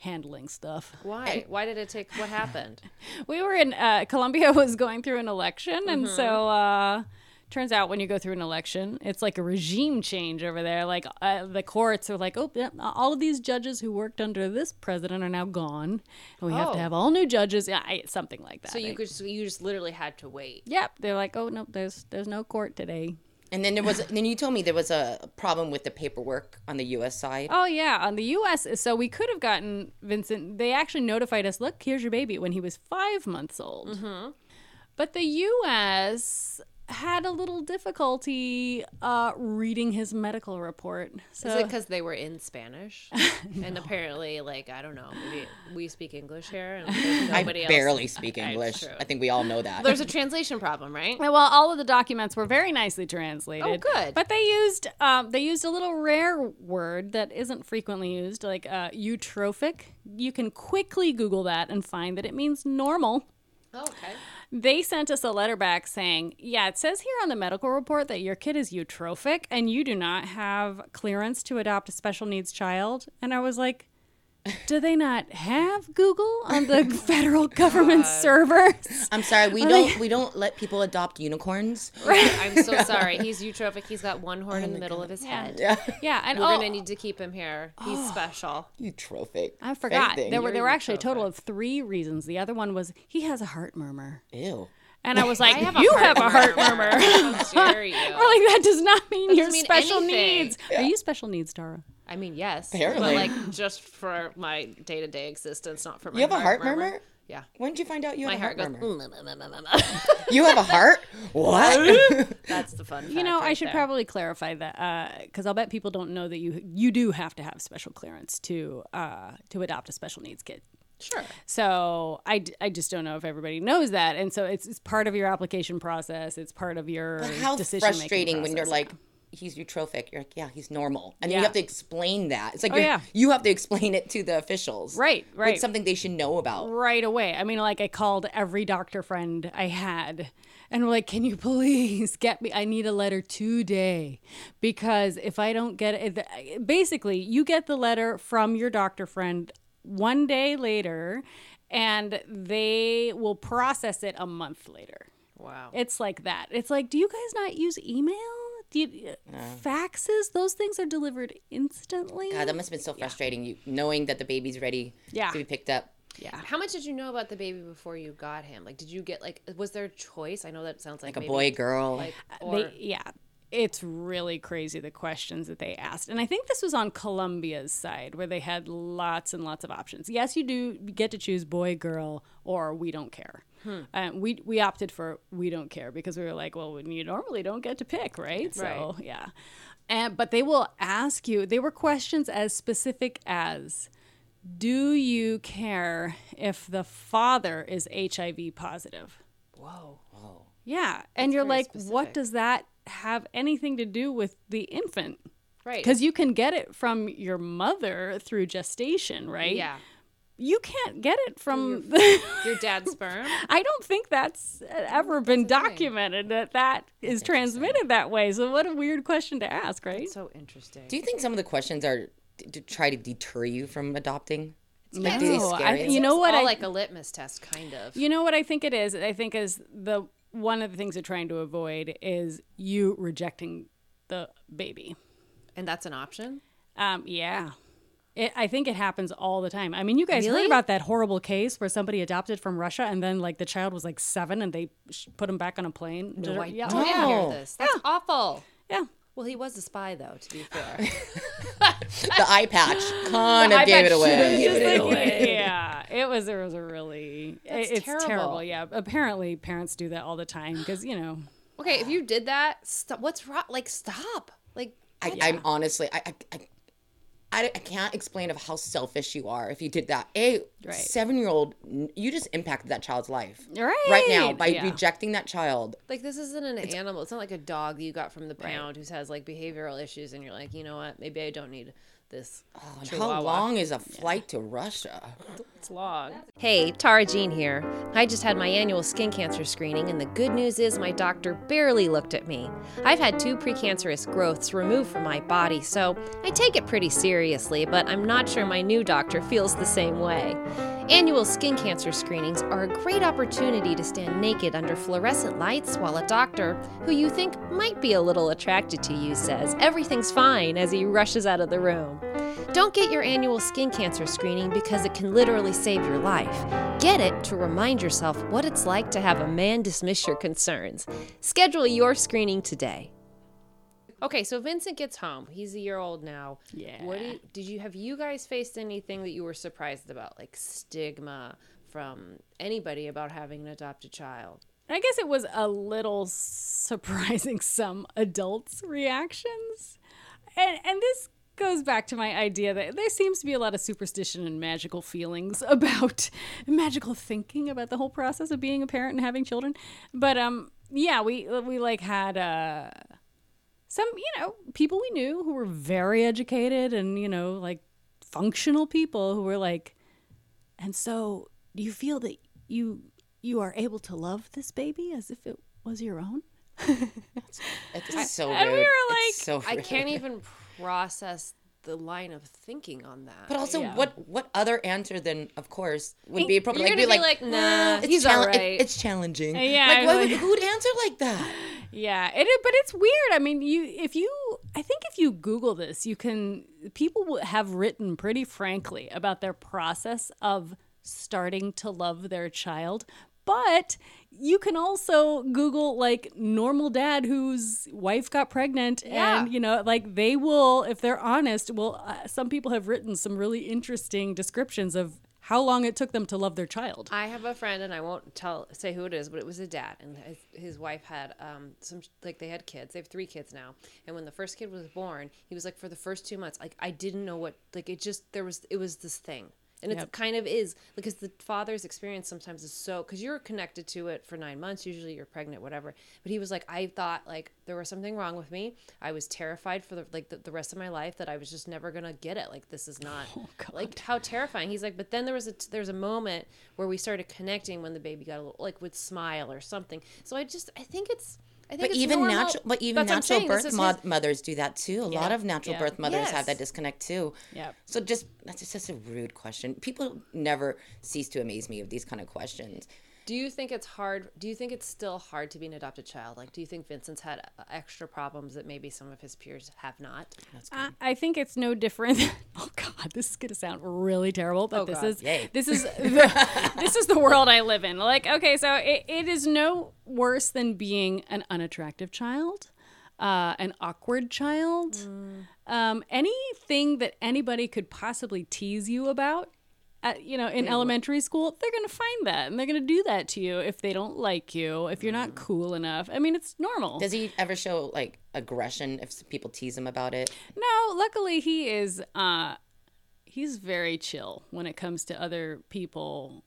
S4: handling stuff.
S2: why why did it take what happened <laughs>
S4: We were in uh, Colombia <laughs> was going through an election, and
S2: Mm-hmm.
S4: so uh, turns out when you go through an election, it's like a regime change over there. Like uh, the courts are like, oh, yeah, all of these judges who worked under this president are now gone, and we have
S2: Oh.
S4: to have all new judges. Yeah, I, something like that.
S2: so you
S4: I-
S2: could so you just literally had to wait
S4: Yep, they're like, oh no, there's there's no court today.
S3: And then there was. then you told me there was a problem with the paperwork on the U.S. side.
S4: Oh yeah, on the U.S. So we could have gotten Vincent. They actually notified us. Look, here's your baby when he was five months old.
S2: Mm-hmm.
S4: But the U.S. had a little difficulty uh, reading his medical report. So
S2: Is it because they were in Spanish? <laughs> And apparently, like, I don't know, maybe we speak English here and <laughs> there's
S3: I
S2: nobody else.
S3: barely speak <laughs> English.
S2: true.
S3: I think we all know that.
S2: There's a translation problem, right?
S4: well, all of the documents were very nicely translated.
S2: Oh, good.
S4: But they used um, they used a little rare word that isn't frequently used, like uh, eutrophic. You can quickly Google that and find that it means normal.
S2: Oh, okay.
S4: They sent us a letter back saying, Yeah, it says here on the medical report that your kid is eutrophic and you do not have clearance to adopt a special needs child. And I was like, Do they not have Google on the <laughs> oh federal government servers?
S3: I'm sorry. We don't. We don't let people adopt unicorns. <laughs>
S2: I'm so <laughs> sorry. He's eutrophic. He's got one horn oh in the middle of his head.
S3: Yeah.
S4: Yeah, and
S2: We're
S4: oh,
S2: gonna need to keep him here. He's oh. special.
S3: Eutrophic.
S4: I forgot.
S3: Anything.
S4: There were there were
S2: You're
S4: actually a total of three reasons. The other one was he has a heart murmur.
S3: Ew.
S4: And I was like,
S2: have
S4: You have a heart
S2: murmur.
S4: murmur.
S2: How dare you?
S4: We're like, that does not mean you're
S2: doesn't mean
S4: special
S2: anything.
S4: needs. Are you special needs, Tara?
S2: I mean, yes.
S3: Apparently.
S2: But like just for my day to day existence, not for my
S3: You have a heart murmur?
S2: Yeah.
S3: When did you find out you
S2: My
S3: had
S2: heart
S3: a
S2: goes.
S3: heart murmur?
S2: "Mm, mm, mm, mm, mm."
S3: You have a heart? <laughs> What?
S2: That's the fun.
S4: You know,
S2: fact
S4: I should
S2: there.
S4: probably clarify that because I'll bet people don't know that you you do have to have special clearance to uh, to adopt a special needs kid.
S2: Sure.
S4: So I, d- I just don't know if everybody knows that, and so it's, it's part of your application process. It's part of your
S3: How
S4: decision-making
S3: frustrating when you're
S4: process.
S3: like, he's eutrophic. You're like, yeah, he's normal. And
S4: Yeah.
S3: you have to explain that. It's like
S4: Oh,
S3: you're-
S4: yeah.
S3: you have to explain it to the officials.
S4: Right, right.
S3: It's something they should know about.
S4: right away. I mean, like I called every doctor friend I had and we're like, "Can you please get me? I need a letter today because if I don't get it, basically, you get the letter from your doctor friend one day later, and they will process it a month later.
S2: Wow.
S4: It's like that. It's like, do you guys not use email? Do you, faxes? Those things are delivered instantly.
S3: God, that must have been so frustrating. You knowing that the baby's ready
S4: Yeah.
S3: to be picked up.
S4: yeah.
S2: How much did you know about the baby before you got him? Like, did you get like, was there a choice? I know that sounds like,
S3: Like a
S2: maybe,
S3: boy, girl.
S2: like, uh, or
S4: they, yeah it's really crazy the questions that they asked. And I think this was on Colombia's side where they had lots and lots of options. Yes, you do get to choose boy, girl, or we don't care. Um, we we opted for we don't care because we were like, well, you normally don't get to pick, right? So yeah. And but they will ask you. They were questions as specific as, do you care if the father is HIV positive?
S2: Whoa. Whoa.
S4: Yeah, and you're like,
S2: specific.
S4: what does that have anything to do with the infant?
S2: Right.
S4: Because you can get it from your mother through gestation, right?
S2: yeah.
S4: You can't get it from.
S2: Your <laughs> dad's sperm. <laughs>
S4: I don't think that's ever been documented that that is transmitted that way. So what a weird question to ask, right?
S2: So interesting.
S3: Do you think some of the questions are to try to deter you from adopting? Like,
S4: No,
S3: do
S4: I- you know what
S2: All
S4: I
S2: like a litmus test, kind of.
S4: You know what I think it is? I think is the one of the things they're trying to avoid is you rejecting the baby.
S2: and that's an option.
S4: Um, yeah. It, I think it happens all the time. I mean, you guys
S2: Really?
S4: heard about that horrible case where somebody adopted from Russia and then like the child was like seven and they sh- put him back on a plane.
S2: No, I
S4: yeah,
S2: didn't
S3: No.
S2: hear oh. this. That's awful.
S4: yeah.
S2: Well, he was a spy, though. To be fair, <laughs>
S3: the eye patch <laughs> kind of gave it away. <laughs>
S4: yeah, it was. It was a really.
S2: That's
S4: it's
S2: terrible.
S4: terrible. Yeah, apparently parents do that all the time because you know.
S2: okay, if you did that, stop. What's wrong? Like, stop. Like,
S3: I, I'm honestly, I, I, I, I, I can't explain of how selfish you are if you did that. A
S4: Right.
S3: seven-year-old, you just impacted that child's life
S4: Right.
S3: right now by
S4: Yeah.
S3: rejecting that child.
S2: like this isn't an animal. It's not like a dog you got from the pound who has like behavioral issues, and you're like, you know what? Maybe I don't need this.
S3: Oh,
S2: and
S3: How long is a flight to Russia?
S4: It's long.
S2: Hey, Tara Jean here. I just had my annual skin cancer screening, and the good news is my doctor barely looked at me. I've had two precancerous growths removed from my body, so I take it pretty seriously, but I'm not sure my new doctor feels the same way. Annual skin cancer screenings are a great opportunity to stand naked under fluorescent lights while a doctor, who you think might be a little attracted to you, says everything's fine as he rushes out of the room. Don't get your annual skin cancer screening because it can literally save your life. Get it to remind yourself what it's like to have a man dismiss your concerns. Schedule your screening today. Okay, so Vincent gets home. He's a year old now.
S4: Yeah.
S2: What do you, did you have you guys faced anything that you were surprised about, like stigma from anybody about having an adopted child?
S4: I guess it was a little surprising <laughs> some adults' reactions. And and this goes back to my idea that there seems to be a lot of superstition and magical feelings <laughs> about magical thinking about the whole process of being a parent and having children. But um yeah, we we like had uh some, you know, people we knew who were very educated and, you know, like functional people who were like and so do you feel that you you are able to love this baby as if it was your own? <laughs>
S3: It's so
S4: and we
S3: rude.
S4: were
S3: It's so
S2: I can't even process the line of thinking on that.
S3: But also,
S4: Yeah.
S3: what what other answer than, of course, would be appropriate?
S2: You're
S3: Like, be like,
S2: nah,
S3: it's
S2: he's
S3: chal-
S2: all
S3: it- it's challenging.
S4: Yeah,
S3: like, why
S4: like-
S3: would, who'd answer like that?
S4: Yeah, it is, but it's weird. I mean, you if you I think if you Google this, you can people have written pretty frankly about their process of starting to love their child. But you can also Google like normal dad whose wife got pregnant,
S2: Yeah.
S4: and you know, like they will, if they're honest, will. Uh, some people have written some really interesting descriptions of how long it took them to love their child.
S2: I have a friend, and I won't tell say who it is, but it was a dad, and his, his wife had um some like they had kids. They have three kids now, and when the first kid was born, he was like for the first two months, like I didn't know what like it just there was it was this thing. And
S4: Yep.
S2: it kind of is because the father's experience sometimes is so because you're connected to it for nine months. Usually you're pregnant, whatever. But he was like, I thought like there was something wrong with me. I was terrified for the like the, the rest of my life that I was just never gonna get it. Like this is not <laughs> oh, like how terrifying. He's like, but then there was a there's a moment where we started connecting when the baby got a little like would smile or something. So I just I think it's I think
S3: But even natural, but even
S2: That's
S3: natural birth mo-
S2: his-
S3: mothers do that too. A lot of natural
S4: Yeah.
S3: birth mothers
S2: Yes.
S3: have that disconnect too.
S4: Yeah.
S3: So just that's just such a rude question. People never cease to amaze me of these kind of questions.
S2: Do you think it's hard? Do you think it's still hard to be an adopted child? Like, do you think Vincent's had uh, extra problems that maybe some of his peers have not?
S4: I, I think it's no different. <laughs> oh God, this is gonna sound really terrible, but
S2: Oh,
S4: this
S2: God.
S4: is this is <laughs> the, this is the world I live in. Like, okay, so it, it is no worse than being an unattractive child. uh, an awkward child, um, anything that anybody could possibly tease you about. At, you know, in elementary school, they're going to find that and they're going to do that to you if they don't like you, if you're not cool enough. I mean, it's normal.
S3: Does he ever show like aggression if people tease him about it?
S4: No, luckily he is uh he's very chill when it comes to other people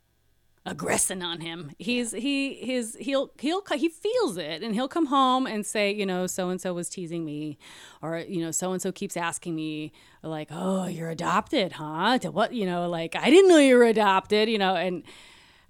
S4: aggressing on him. He's he his he'll he'll he feels it and he'll come home and say, you know, so and so was teasing me or you know, so and so keeps asking me like, "Oh, you're adopted, huh?" To what, you know, like, "I didn't know you were adopted," you know, and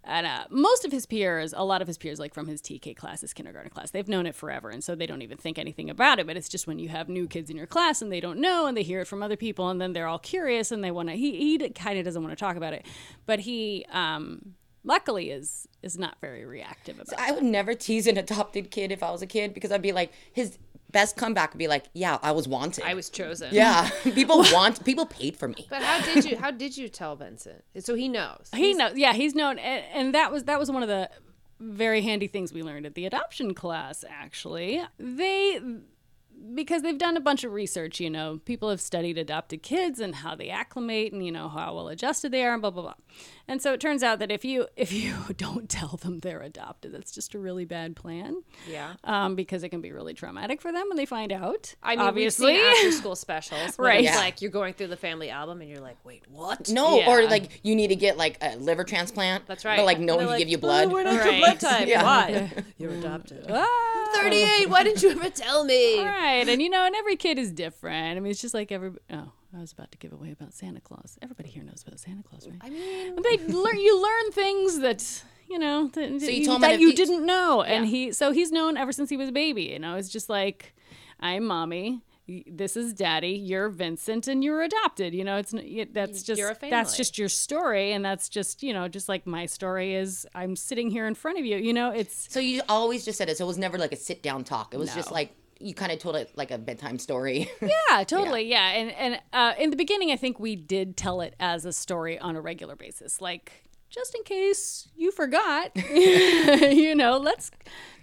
S4: and uh, most of his peers, a lot of his peers, like from his TK class, his kindergarten class, they've known it forever. And so they don't even think anything about it. But it's just when you have new kids in your class and they don't know and they hear it from other people and then they're all curious and they want to, he, he kind of doesn't want to talk about it. But he, um, luckily, is is not very reactive about
S3: I would never tease an adopted kid if I was a kid because I'd be like, his best comeback would be like, yeah, I was wanted.
S2: I was chosen.
S3: yeah, <laughs> people want, people paid for me.
S2: But how did you how did you tell Vincent? So he knows.
S4: he knows yeah he's known and, and that was that was one of the very handy things we learned at the adoption class actually they because they've done a bunch of research you know people have studied adopted kids and how they acclimate and you know how well adjusted they are and blah blah blah and so it turns out that if you <laughs> if you don't tell them they're adopted that's just a really bad plan
S2: Yeah.
S4: um, because it can be really traumatic for them when they find out
S2: I mean,
S4: obviously
S2: we've seen after <laughs> school specials,
S4: Right.
S2: right? It's
S3: Yeah.
S2: like you're going through the family album and you're like, wait, what?
S3: No, or like you need to get like a liver transplant.
S2: That's right.
S3: But like no one
S2: They're
S3: can
S2: like,
S3: give you blood.
S2: Oh, we're not <laughs>
S4: Right.
S2: blood type.
S3: Yeah.
S2: Why? You're adopted.
S4: Ah.
S2: 38. Why didn't you ever tell me?
S4: Right. And you know, and every kid is different. I mean, it's just like every. Oh, I was about to give away about Santa Claus. Everybody here knows about Santa Claus, right?
S2: I mean,
S4: they learn. You learn things that you know that,
S3: you
S4: you, that
S3: that
S4: you didn't know, and he. So he's known ever since he was a baby. And I was just like, I'm mommy. This is daddy. You're Vincent, and you're adopted. You know, it's that's just that's just your story, and that's just you know just like my story is. I'm sitting here in front of you. You know, it's
S3: So you always just said it. So it was never like a sit down talk. It was just like you kind of told it like a bedtime story. <laughs>
S4: Yeah, totally. Yeah, and and uh, in the beginning, I think we did tell it as a story on a regular basis, like just in case you forgot. <laughs> you know, let's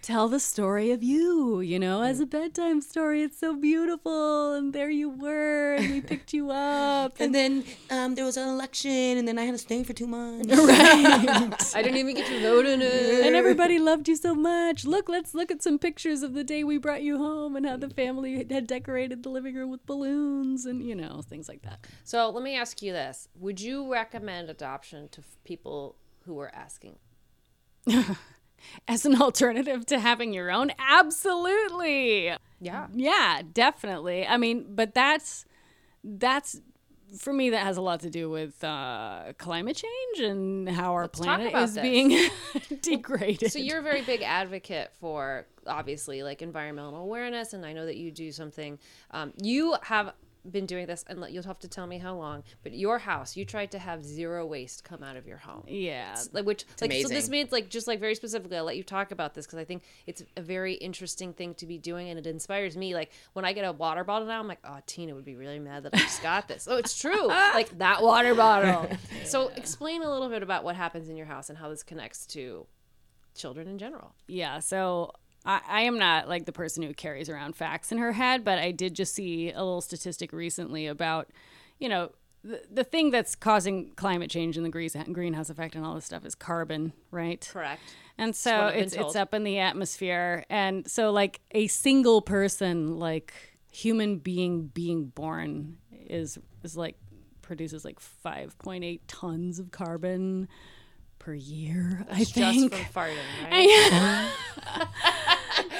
S4: tell the story of you. You know, as a bedtime story. It's so beautiful, and there you were, and we <laughs> picked you up.
S3: and then um, there was an election, and then I had to stay for two months. <laughs> Right. <laughs>
S2: I didn't even get to vote in it.
S4: and everybody loved you so much. Look, let's look at some pictures of the day we brought you home and how the family had decorated the living room with balloons and you know things like that.
S2: So let me ask you this: Would you recommend adoption to f- people who are asking?
S4: As an <laughs> alternative to having your own absolutely
S2: Yeah.
S4: yeah definitely i mean but that's that's for me that has a lot to do with uh, climate change and how our
S2: talk
S4: planet is
S2: this.
S4: being <laughs> degraded
S2: So you're a very big advocate for obviously like environmental awareness, and I know that you do something. Um, you have been doing this, and you'll have to tell me how long. But your house, you tried to have zero waste come out of your home.
S4: yeah.
S2: Like which like so this means like just like very specifically i'll let you talk about this because i think it's a very interesting thing to be doing and it inspires me like when i get a water bottle now i'm like oh tina would be really mad that i just got this. Oh it's true. <laughs> Like that water bottle. <laughs> So explain a little bit about what happens in your house and how this connects to children in general.
S4: Yeah, so I, I am not like the person who carries around facts in her head, but I did just see a little statistic recently about, you know, the, the thing that's causing climate change and the grease, greenhouse effect and all this stuff is carbon, right?
S2: correct.
S4: And so it's it's up in the atmosphere, and so like a single person, like human being being born, is is like produces like five point eight tons of carbon per year. I
S2: just
S4: think.
S2: from farting <laughs> right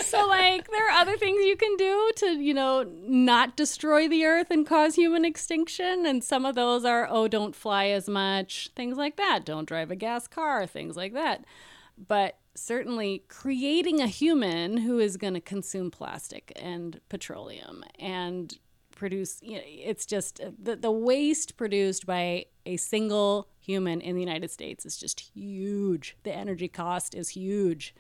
S4: so like there are other things you can do to you know not destroy the earth and cause human extinction and some of those are oh don't fly as much things like that don't drive a gas car things like that but certainly creating a human who is going to consume plastic and petroleum and produce you know, it's just uh, the, the waste produced by a single human in the united states is just huge the energy cost is huge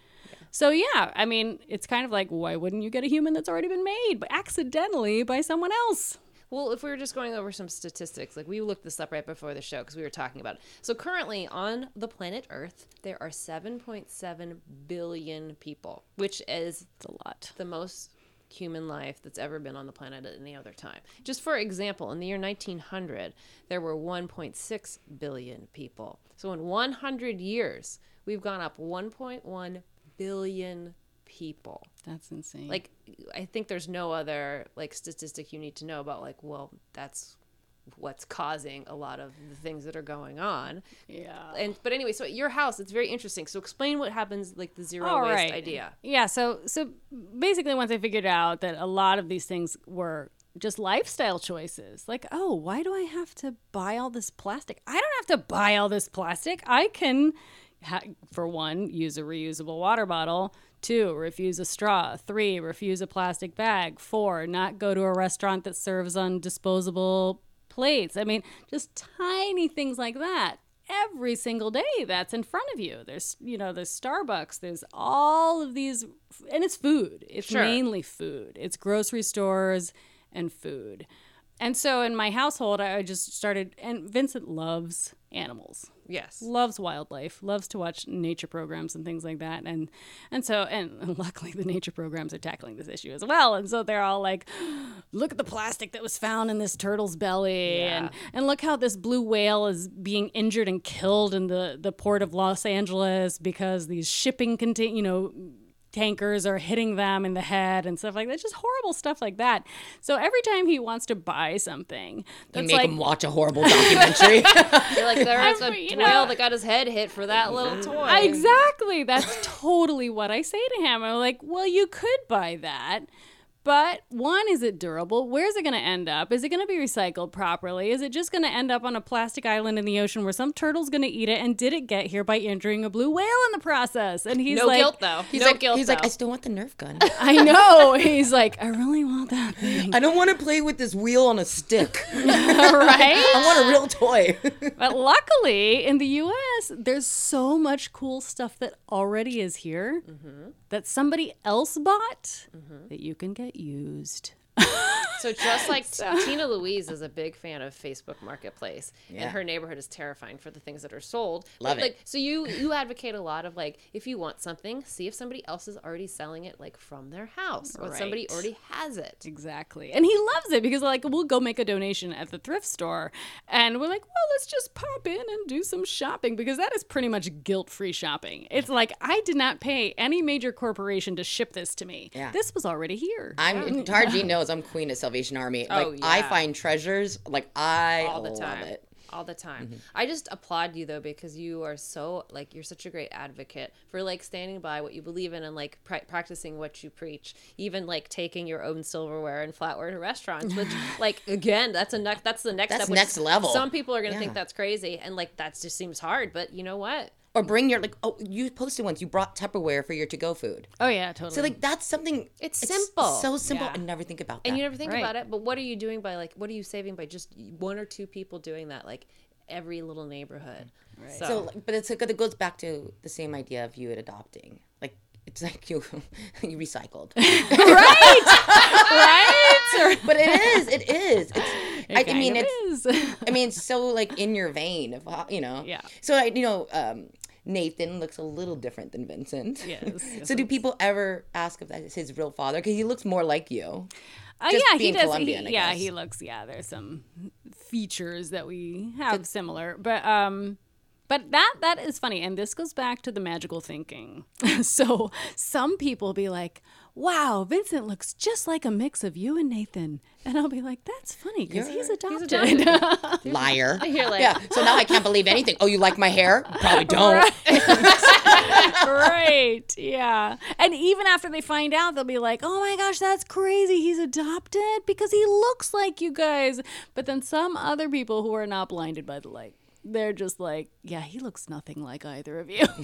S4: so yeah, I mean, it's kind of like why wouldn't you get a human that's already been made, but accidentally by someone else?
S2: Well, if we were just going over some statistics, like we looked this up right before the show because we were talking about it. So currently on the planet Earth, there are 7.7 billion people, which is
S4: It's a lot.
S2: the most human life that's ever been on the planet at any other time. Just for example, in the year 1900, there were 1.6 billion people. So in 100 years, we've gone up 1.1 billion people.
S4: That's insane.
S2: Like I think there's no other like statistic you need to know about like well, that's what's causing a lot of the things that are going on.
S4: yeah.
S2: And but anyway, so at your house, it's very interesting. So explain what happens, like the zero
S4: All
S2: waste
S4: right.
S2: idea.
S4: Yeah, so so basically once I figured out that a lot of these things were just lifestyle choices. Like, oh, why do I have to buy all this plastic? I don't have to buy all this plastic. I can ha- for one, use a reusable water bottle. Two, refuse a straw. Three, refuse a plastic bag. Four, not go to a restaurant that serves on disposable plates. I mean, just tiny things like that. Every single day that's in front of you. There's, you know, there's Starbucks, there's all of these, and it's food. It's
S2: Sure.
S4: mainly food. It's grocery stores and food. And so in my household, I just started, and Vincent loves animals
S2: Yes.
S4: loves wildlife, loves to watch nature programs and things like that. And and so and <laughs> luckily the nature programs are tackling this issue as well. And so they're all like, <gasps> look at the plastic that was found in this turtle's belly and and look how this blue whale is being injured and killed in the the port of Los Angeles because these shipping contain you know tankers are hitting them in the head and stuff like that. Just horrible stuff like that. So every time he wants to buy something,
S3: You
S4: that's
S3: make
S4: like
S3: him watch a horrible documentary. <laughs>
S2: You're like there's a
S4: you
S2: whale that got his head hit for that little mm-hmm. toy.
S4: Exactly. That's totally what I say to him. I'm like, well, you could buy that. But one, is it durable? Where's it going to end up? Is it going to be recycled properly? Is it just going to end up on a plastic island in the ocean where some turtle's going to eat it? And did it get here by injuring a blue whale in the process? And he's
S2: No
S4: like,
S2: guilt though.
S3: He's
S2: no
S3: like,
S2: guilt
S3: he's
S2: though.
S3: like, I still want the Nerf gun. <laughs>
S4: I know. He's like, I really want that thing.
S3: I don't want to play with this wheel on a stick. <laughs> <laughs>
S4: right?
S3: I want a real toy.
S4: But luckily, in the US, there's so much cool stuff that already is here mm-hmm. That somebody else bought mm-hmm. that you can get used. <laughs>
S2: So just like <laughs> Tina Louise is a big fan of Facebook Marketplace,
S3: Yeah.
S2: and her neighborhood is terrifying for the things that are sold.
S3: Love
S2: But,
S3: it.
S2: Like, so you you advocate a lot of like if you want something, see if somebody else is already selling it like from their house or somebody already has it.
S4: Exactly. And he loves it because, like, we'll go make a donation at the thrift store and we're like, well, let's just pop in and do some shopping because that is pretty much guilt free shopping. It's like, I did not pay any major corporation to ship this to me.
S3: Yeah.
S4: This was already here.
S3: I'm Tarji knows I'm queen of Salvation Army. Like
S2: Oh,
S3: I find treasures. Like I
S2: all the
S3: love
S2: time
S3: it.
S2: all the time
S3: Mm-hmm.
S2: i just applaud you though because you are so like you're such a great advocate for like standing by what you believe in and like pra- practicing what you preach even like taking your own silverware and flatware to restaurants which <laughs> like again that's a next that's the next
S3: That's
S2: step
S3: next level.
S2: some people are gonna think that's crazy and like that just seems hard but you know what
S3: Or bring your like. Oh, you posted once. You brought Tupperware for your to-go food.
S4: oh, yeah, totally.
S3: So like that's something.
S2: It's simple.
S3: So simple.
S4: Yeah.
S3: I never think about that.
S2: and you never think
S4: Right.
S2: about it but what are you doing by like what are you saving by just one or two people doing that like every little neighborhood right so,
S3: So, like, but it's like, it goes back to the same idea of you at adopting. Like it's <laughs> like you you recycled. <laughs>
S4: right? Right? <laughs>
S3: But it is. It is. It's, I, I mean, it's.
S4: is.
S3: I mean, it's so like in your vein of you know.
S4: Yeah.
S3: So I, you know, um, Nathan looks a little different than Vincent.
S4: Yes, <laughs> yes,
S3: so do people ever ask if that is his real father? Because he looks more like you.
S4: Uh, yeah, he does.
S3: Colombian,
S4: he, yeah, he looks. Yeah, there's some features that we have similar, but um, but that that is funny, and this goes back to the magical thinking. <laughs> so some people be like, "Wow, Vincent looks just like a mix of you and Nathan," and I'll be like, "That's funny because he's
S3: You're-
S4: adopted." <laughs> <laughs>
S3: Liar. <laughs>
S2: You're like-
S3: yeah. So now I can't believe anything. Oh, you like my hair? Probably don't.
S4: right. Yeah. And even after they find out, they'll be like, oh my gosh, that's crazy. He's adopted because he looks like you guys. But then some other people who are not blinded by the light, they're just like, yeah, he looks nothing like either of you. <laughs>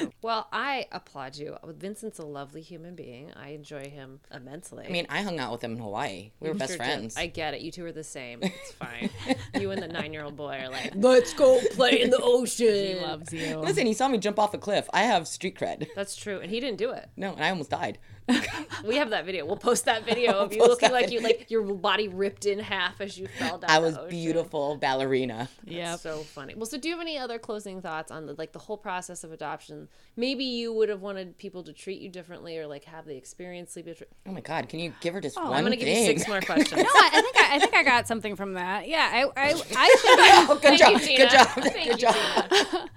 S4: <laughs>
S2: Well, I applaud you. Vincent's a lovely human being. I enjoy him immensely.
S3: I mean, I hung out with him in Hawaii. We were best friends.
S2: I get it. You two are the same. It's <laughs> fine. you and the nine-year-old boy are like,
S3: Let's go play in the ocean.
S4: he loves you.
S3: Listen, he saw me jump off a cliff. I have street cred.
S2: that's true, and he didn't do it.
S3: No, and I almost died. <laughs>
S2: We have that video. We'll post that video of you
S3: post
S2: looking like you like your body ripped in half as you fell down.
S3: I
S2: the
S3: was
S2: ocean.
S3: beautiful ballerina.
S4: Yeah.
S2: So funny. Well, so do you have any other closing thoughts on the like the whole process of adoption? Maybe you would have wanted people to treat you differently or like have the experience sleep. different-
S3: Oh my God, can you give her just oh, one
S2: I'm gonna give you six more <laughs> questions.
S4: No, I, I think I, I think I got something from that. Yeah, I I, I <laughs> think
S3: Oh, good
S2: Thank
S3: job.
S2: you,
S3: good
S2: Tina.
S3: job.
S2: Thank
S3: good
S2: you,
S3: job.
S2: Tina.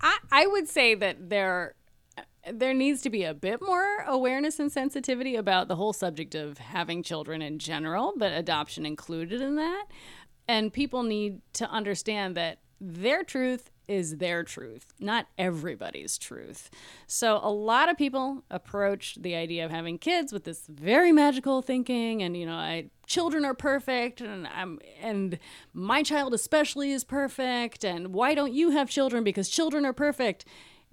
S4: I, I would say that there there needs to be a bit more awareness and sensitivity about the whole subject of having children in general, but adoption included in that. And people need to understand that their truth is their truth, not everybody's truth. So a lot of people approach the idea of having kids with this very magical thinking and you know, I children are perfect and I'm and my child especially is perfect and why don't you have children because children are perfect.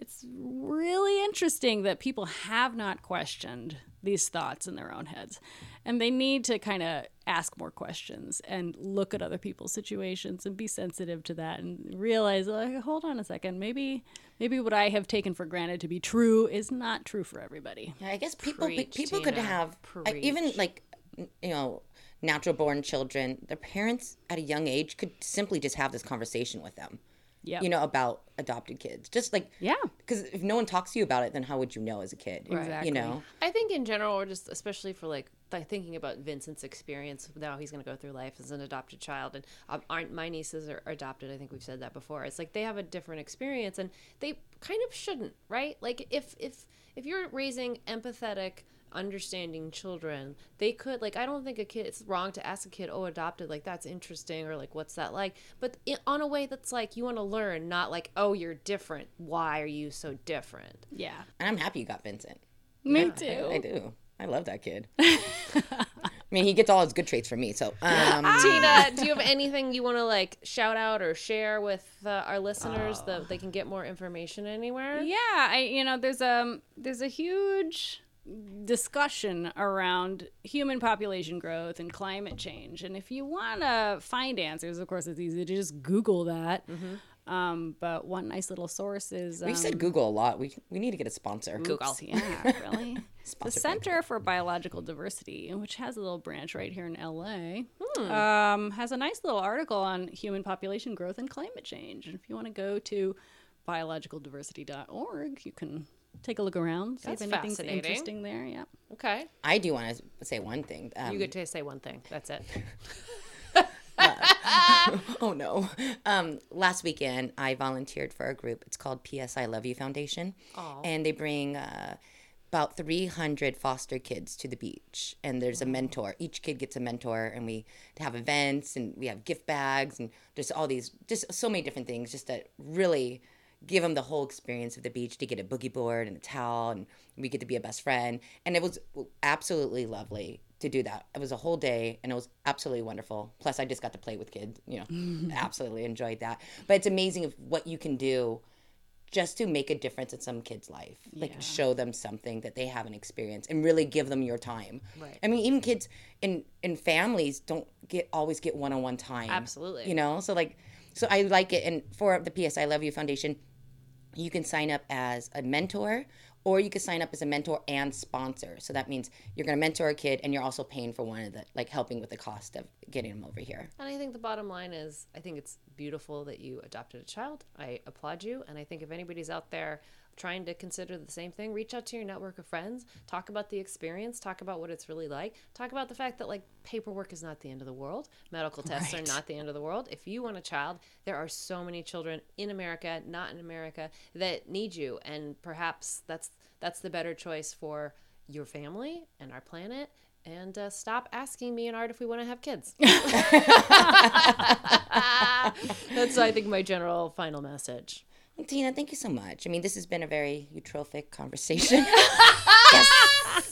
S4: It's really interesting that people have not questioned these thoughts in their own heads. And they need to kind of ask more questions and look at other people's situations and be sensitive to that and realize like hold on a second, maybe maybe what I have taken for granted to be true is not true for everybody.
S3: Yeah, I guess people
S2: Preach,
S3: people could have I- even like you know natural born children. Their parents at a young age could simply just have this conversation with them.
S4: Yeah.
S3: You know about adopted kids, just like
S4: Yeah.
S3: because if no one talks to you about it, then how would you know as a kid?
S4: Exactly.
S3: You know.
S2: I think in general, or just especially for like th- thinking about Vincent's experience now, he's going to go through life as an adopted child, and um, aren't my nieces are adopted. I think we've said that before. It's like they have a different experience, and they kind of shouldn't, right? Like if if if you're raising empathetic understanding children they could like i don't think a kid it's wrong to ask a kid oh adopted like that's interesting or like what's that like but in, on a way that's like you want to learn not like oh you're different why are you so different
S4: Yeah.
S3: And I'm happy you got Vincent.
S4: Me too.
S3: I
S4: too.
S3: do. I love that kid. <laughs> I mean, he gets all his good traits from me. So, <laughs> um,
S2: Tina, do you have anything you want to like shout out or share with uh, our listeners
S3: Oh.
S2: that they can get more information anywhere?
S4: Yeah, I you know there's um there's a huge discussion around human population growth and climate change, and if you want to find answers, of course it's easy to just Google that. Um, but one nice little source is um,
S3: we've said Google a lot. We we need to get a sponsor.
S2: Google.
S4: yeah, really. <laughs> the Center for Biological Diversity, which has a little branch right here in LA,
S2: Hmm.
S4: um, has a nice little article on human population growth and climate change. And if you want to go to biologicaldiversity.org, you can take a look around, see
S2: That's
S4: if anything's interesting there. Yeah.
S2: Okay.
S3: I do want to say one thing. Um,
S2: You get to say one thing. That's it. <laughs>
S3: oh no. Um, last weekend, I volunteered for a group. It's called PS I Love You Foundation, and they bring uh, about 300 foster kids to the beach. And there's a mentor. Each kid gets a mentor, and we have events, and we have gift bags, and just all these, just so many different things, just to really give them the whole experience of the beach to get a boogie board and a towel and we get to be a best friend. And it was absolutely lovely to do that. It was a whole day and it was absolutely wonderful. Plus i just got to play with kids you know <laughs> absolutely enjoyed that. But it's amazing what you can do just to make a difference in some kid's life like show them something that they haven't experienced and really give them your time.
S2: Right.
S3: i mean even kids in in families don't get always get one-on-one time
S2: Absolutely.
S3: you know? So like so i like it. And for the ps i love you foundation you can sign up as a mentor or you can sign up as a mentor and sponsor so that means you're going to mentor a kid and you're also paying for one of the like helping with the cost of getting them over here
S2: And I think the bottom line is I think it's beautiful that you adopted a child. I applaud you. And I think if anybody's out there trying to consider the same thing, reach out to your network of friends, talk about the experience, talk about what it's really like, talk about the fact that like paperwork is not the end of the world, medical tests are not the end of the world. If you want a child, there are so many children in America, not in America, that need you. And perhaps that's that's the better choice for your family and our planet. And uh, stop asking me and Art if we want to have kids. <laughs> <laughs> That's, I think, my general final message.
S3: Well, tina thank you so much i mean this has been a very eutrophic conversation <laughs>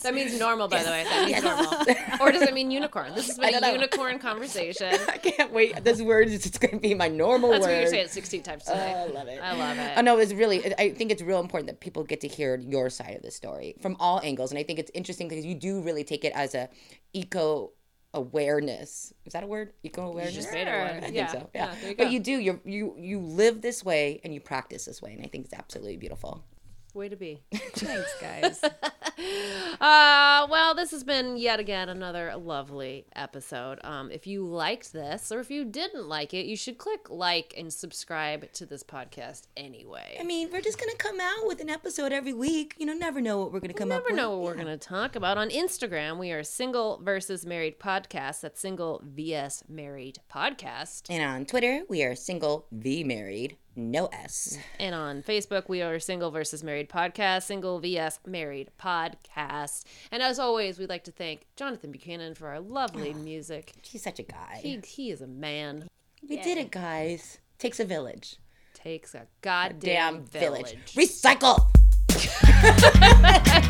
S2: That means normal, by the way. That means normal. <laughs> Or does it mean unicorn? This has been a unicorn conversation. <laughs>
S3: i can't wait this word is just going to be my normal
S2: That's
S3: word That's
S2: what you say it 16 times today.
S3: Oh, I love it.
S2: I love it.
S3: Oh no, it's really. I think it's real important that people get to hear your side of the story from all angles, and I think it's interesting because you do really take it as a eco awareness. Is that a word? Eco awareness.
S2: just made it one.
S3: I think
S2: Yeah.
S3: so.
S2: Yeah,
S3: Yeah.
S2: there you go.
S3: but you do. You you you live this way and you practice this way, and I think it's absolutely beautiful.
S2: Way to be. <laughs>
S4: Thanks, guys. <laughs>
S2: Uh, well, this has been yet again another lovely episode. Um, if you liked this or if you didn't like it, you should click like and subscribe to this podcast anyway.
S3: I mean, we're just gonna come out with an episode every week. You know, never know what we're gonna come
S2: You
S3: up
S2: never know what we're going to talk about. On Instagram, we are Single versus Married Podcast. That's Single vs Married Podcast.
S3: And on Twitter, we are single v married, no s.
S2: And on Facebook, we are Single versus Married Podcast, Single vs Married Podcast. And as always, we'd like to thank Jonathan Buchanan for our lovely ah, music.
S3: He's such a guy.
S2: He, he is a man.
S3: we did it, guys. Takes a village.
S2: Takes a goddamn
S3: Damn
S2: village.
S3: village. Recycle. <laughs>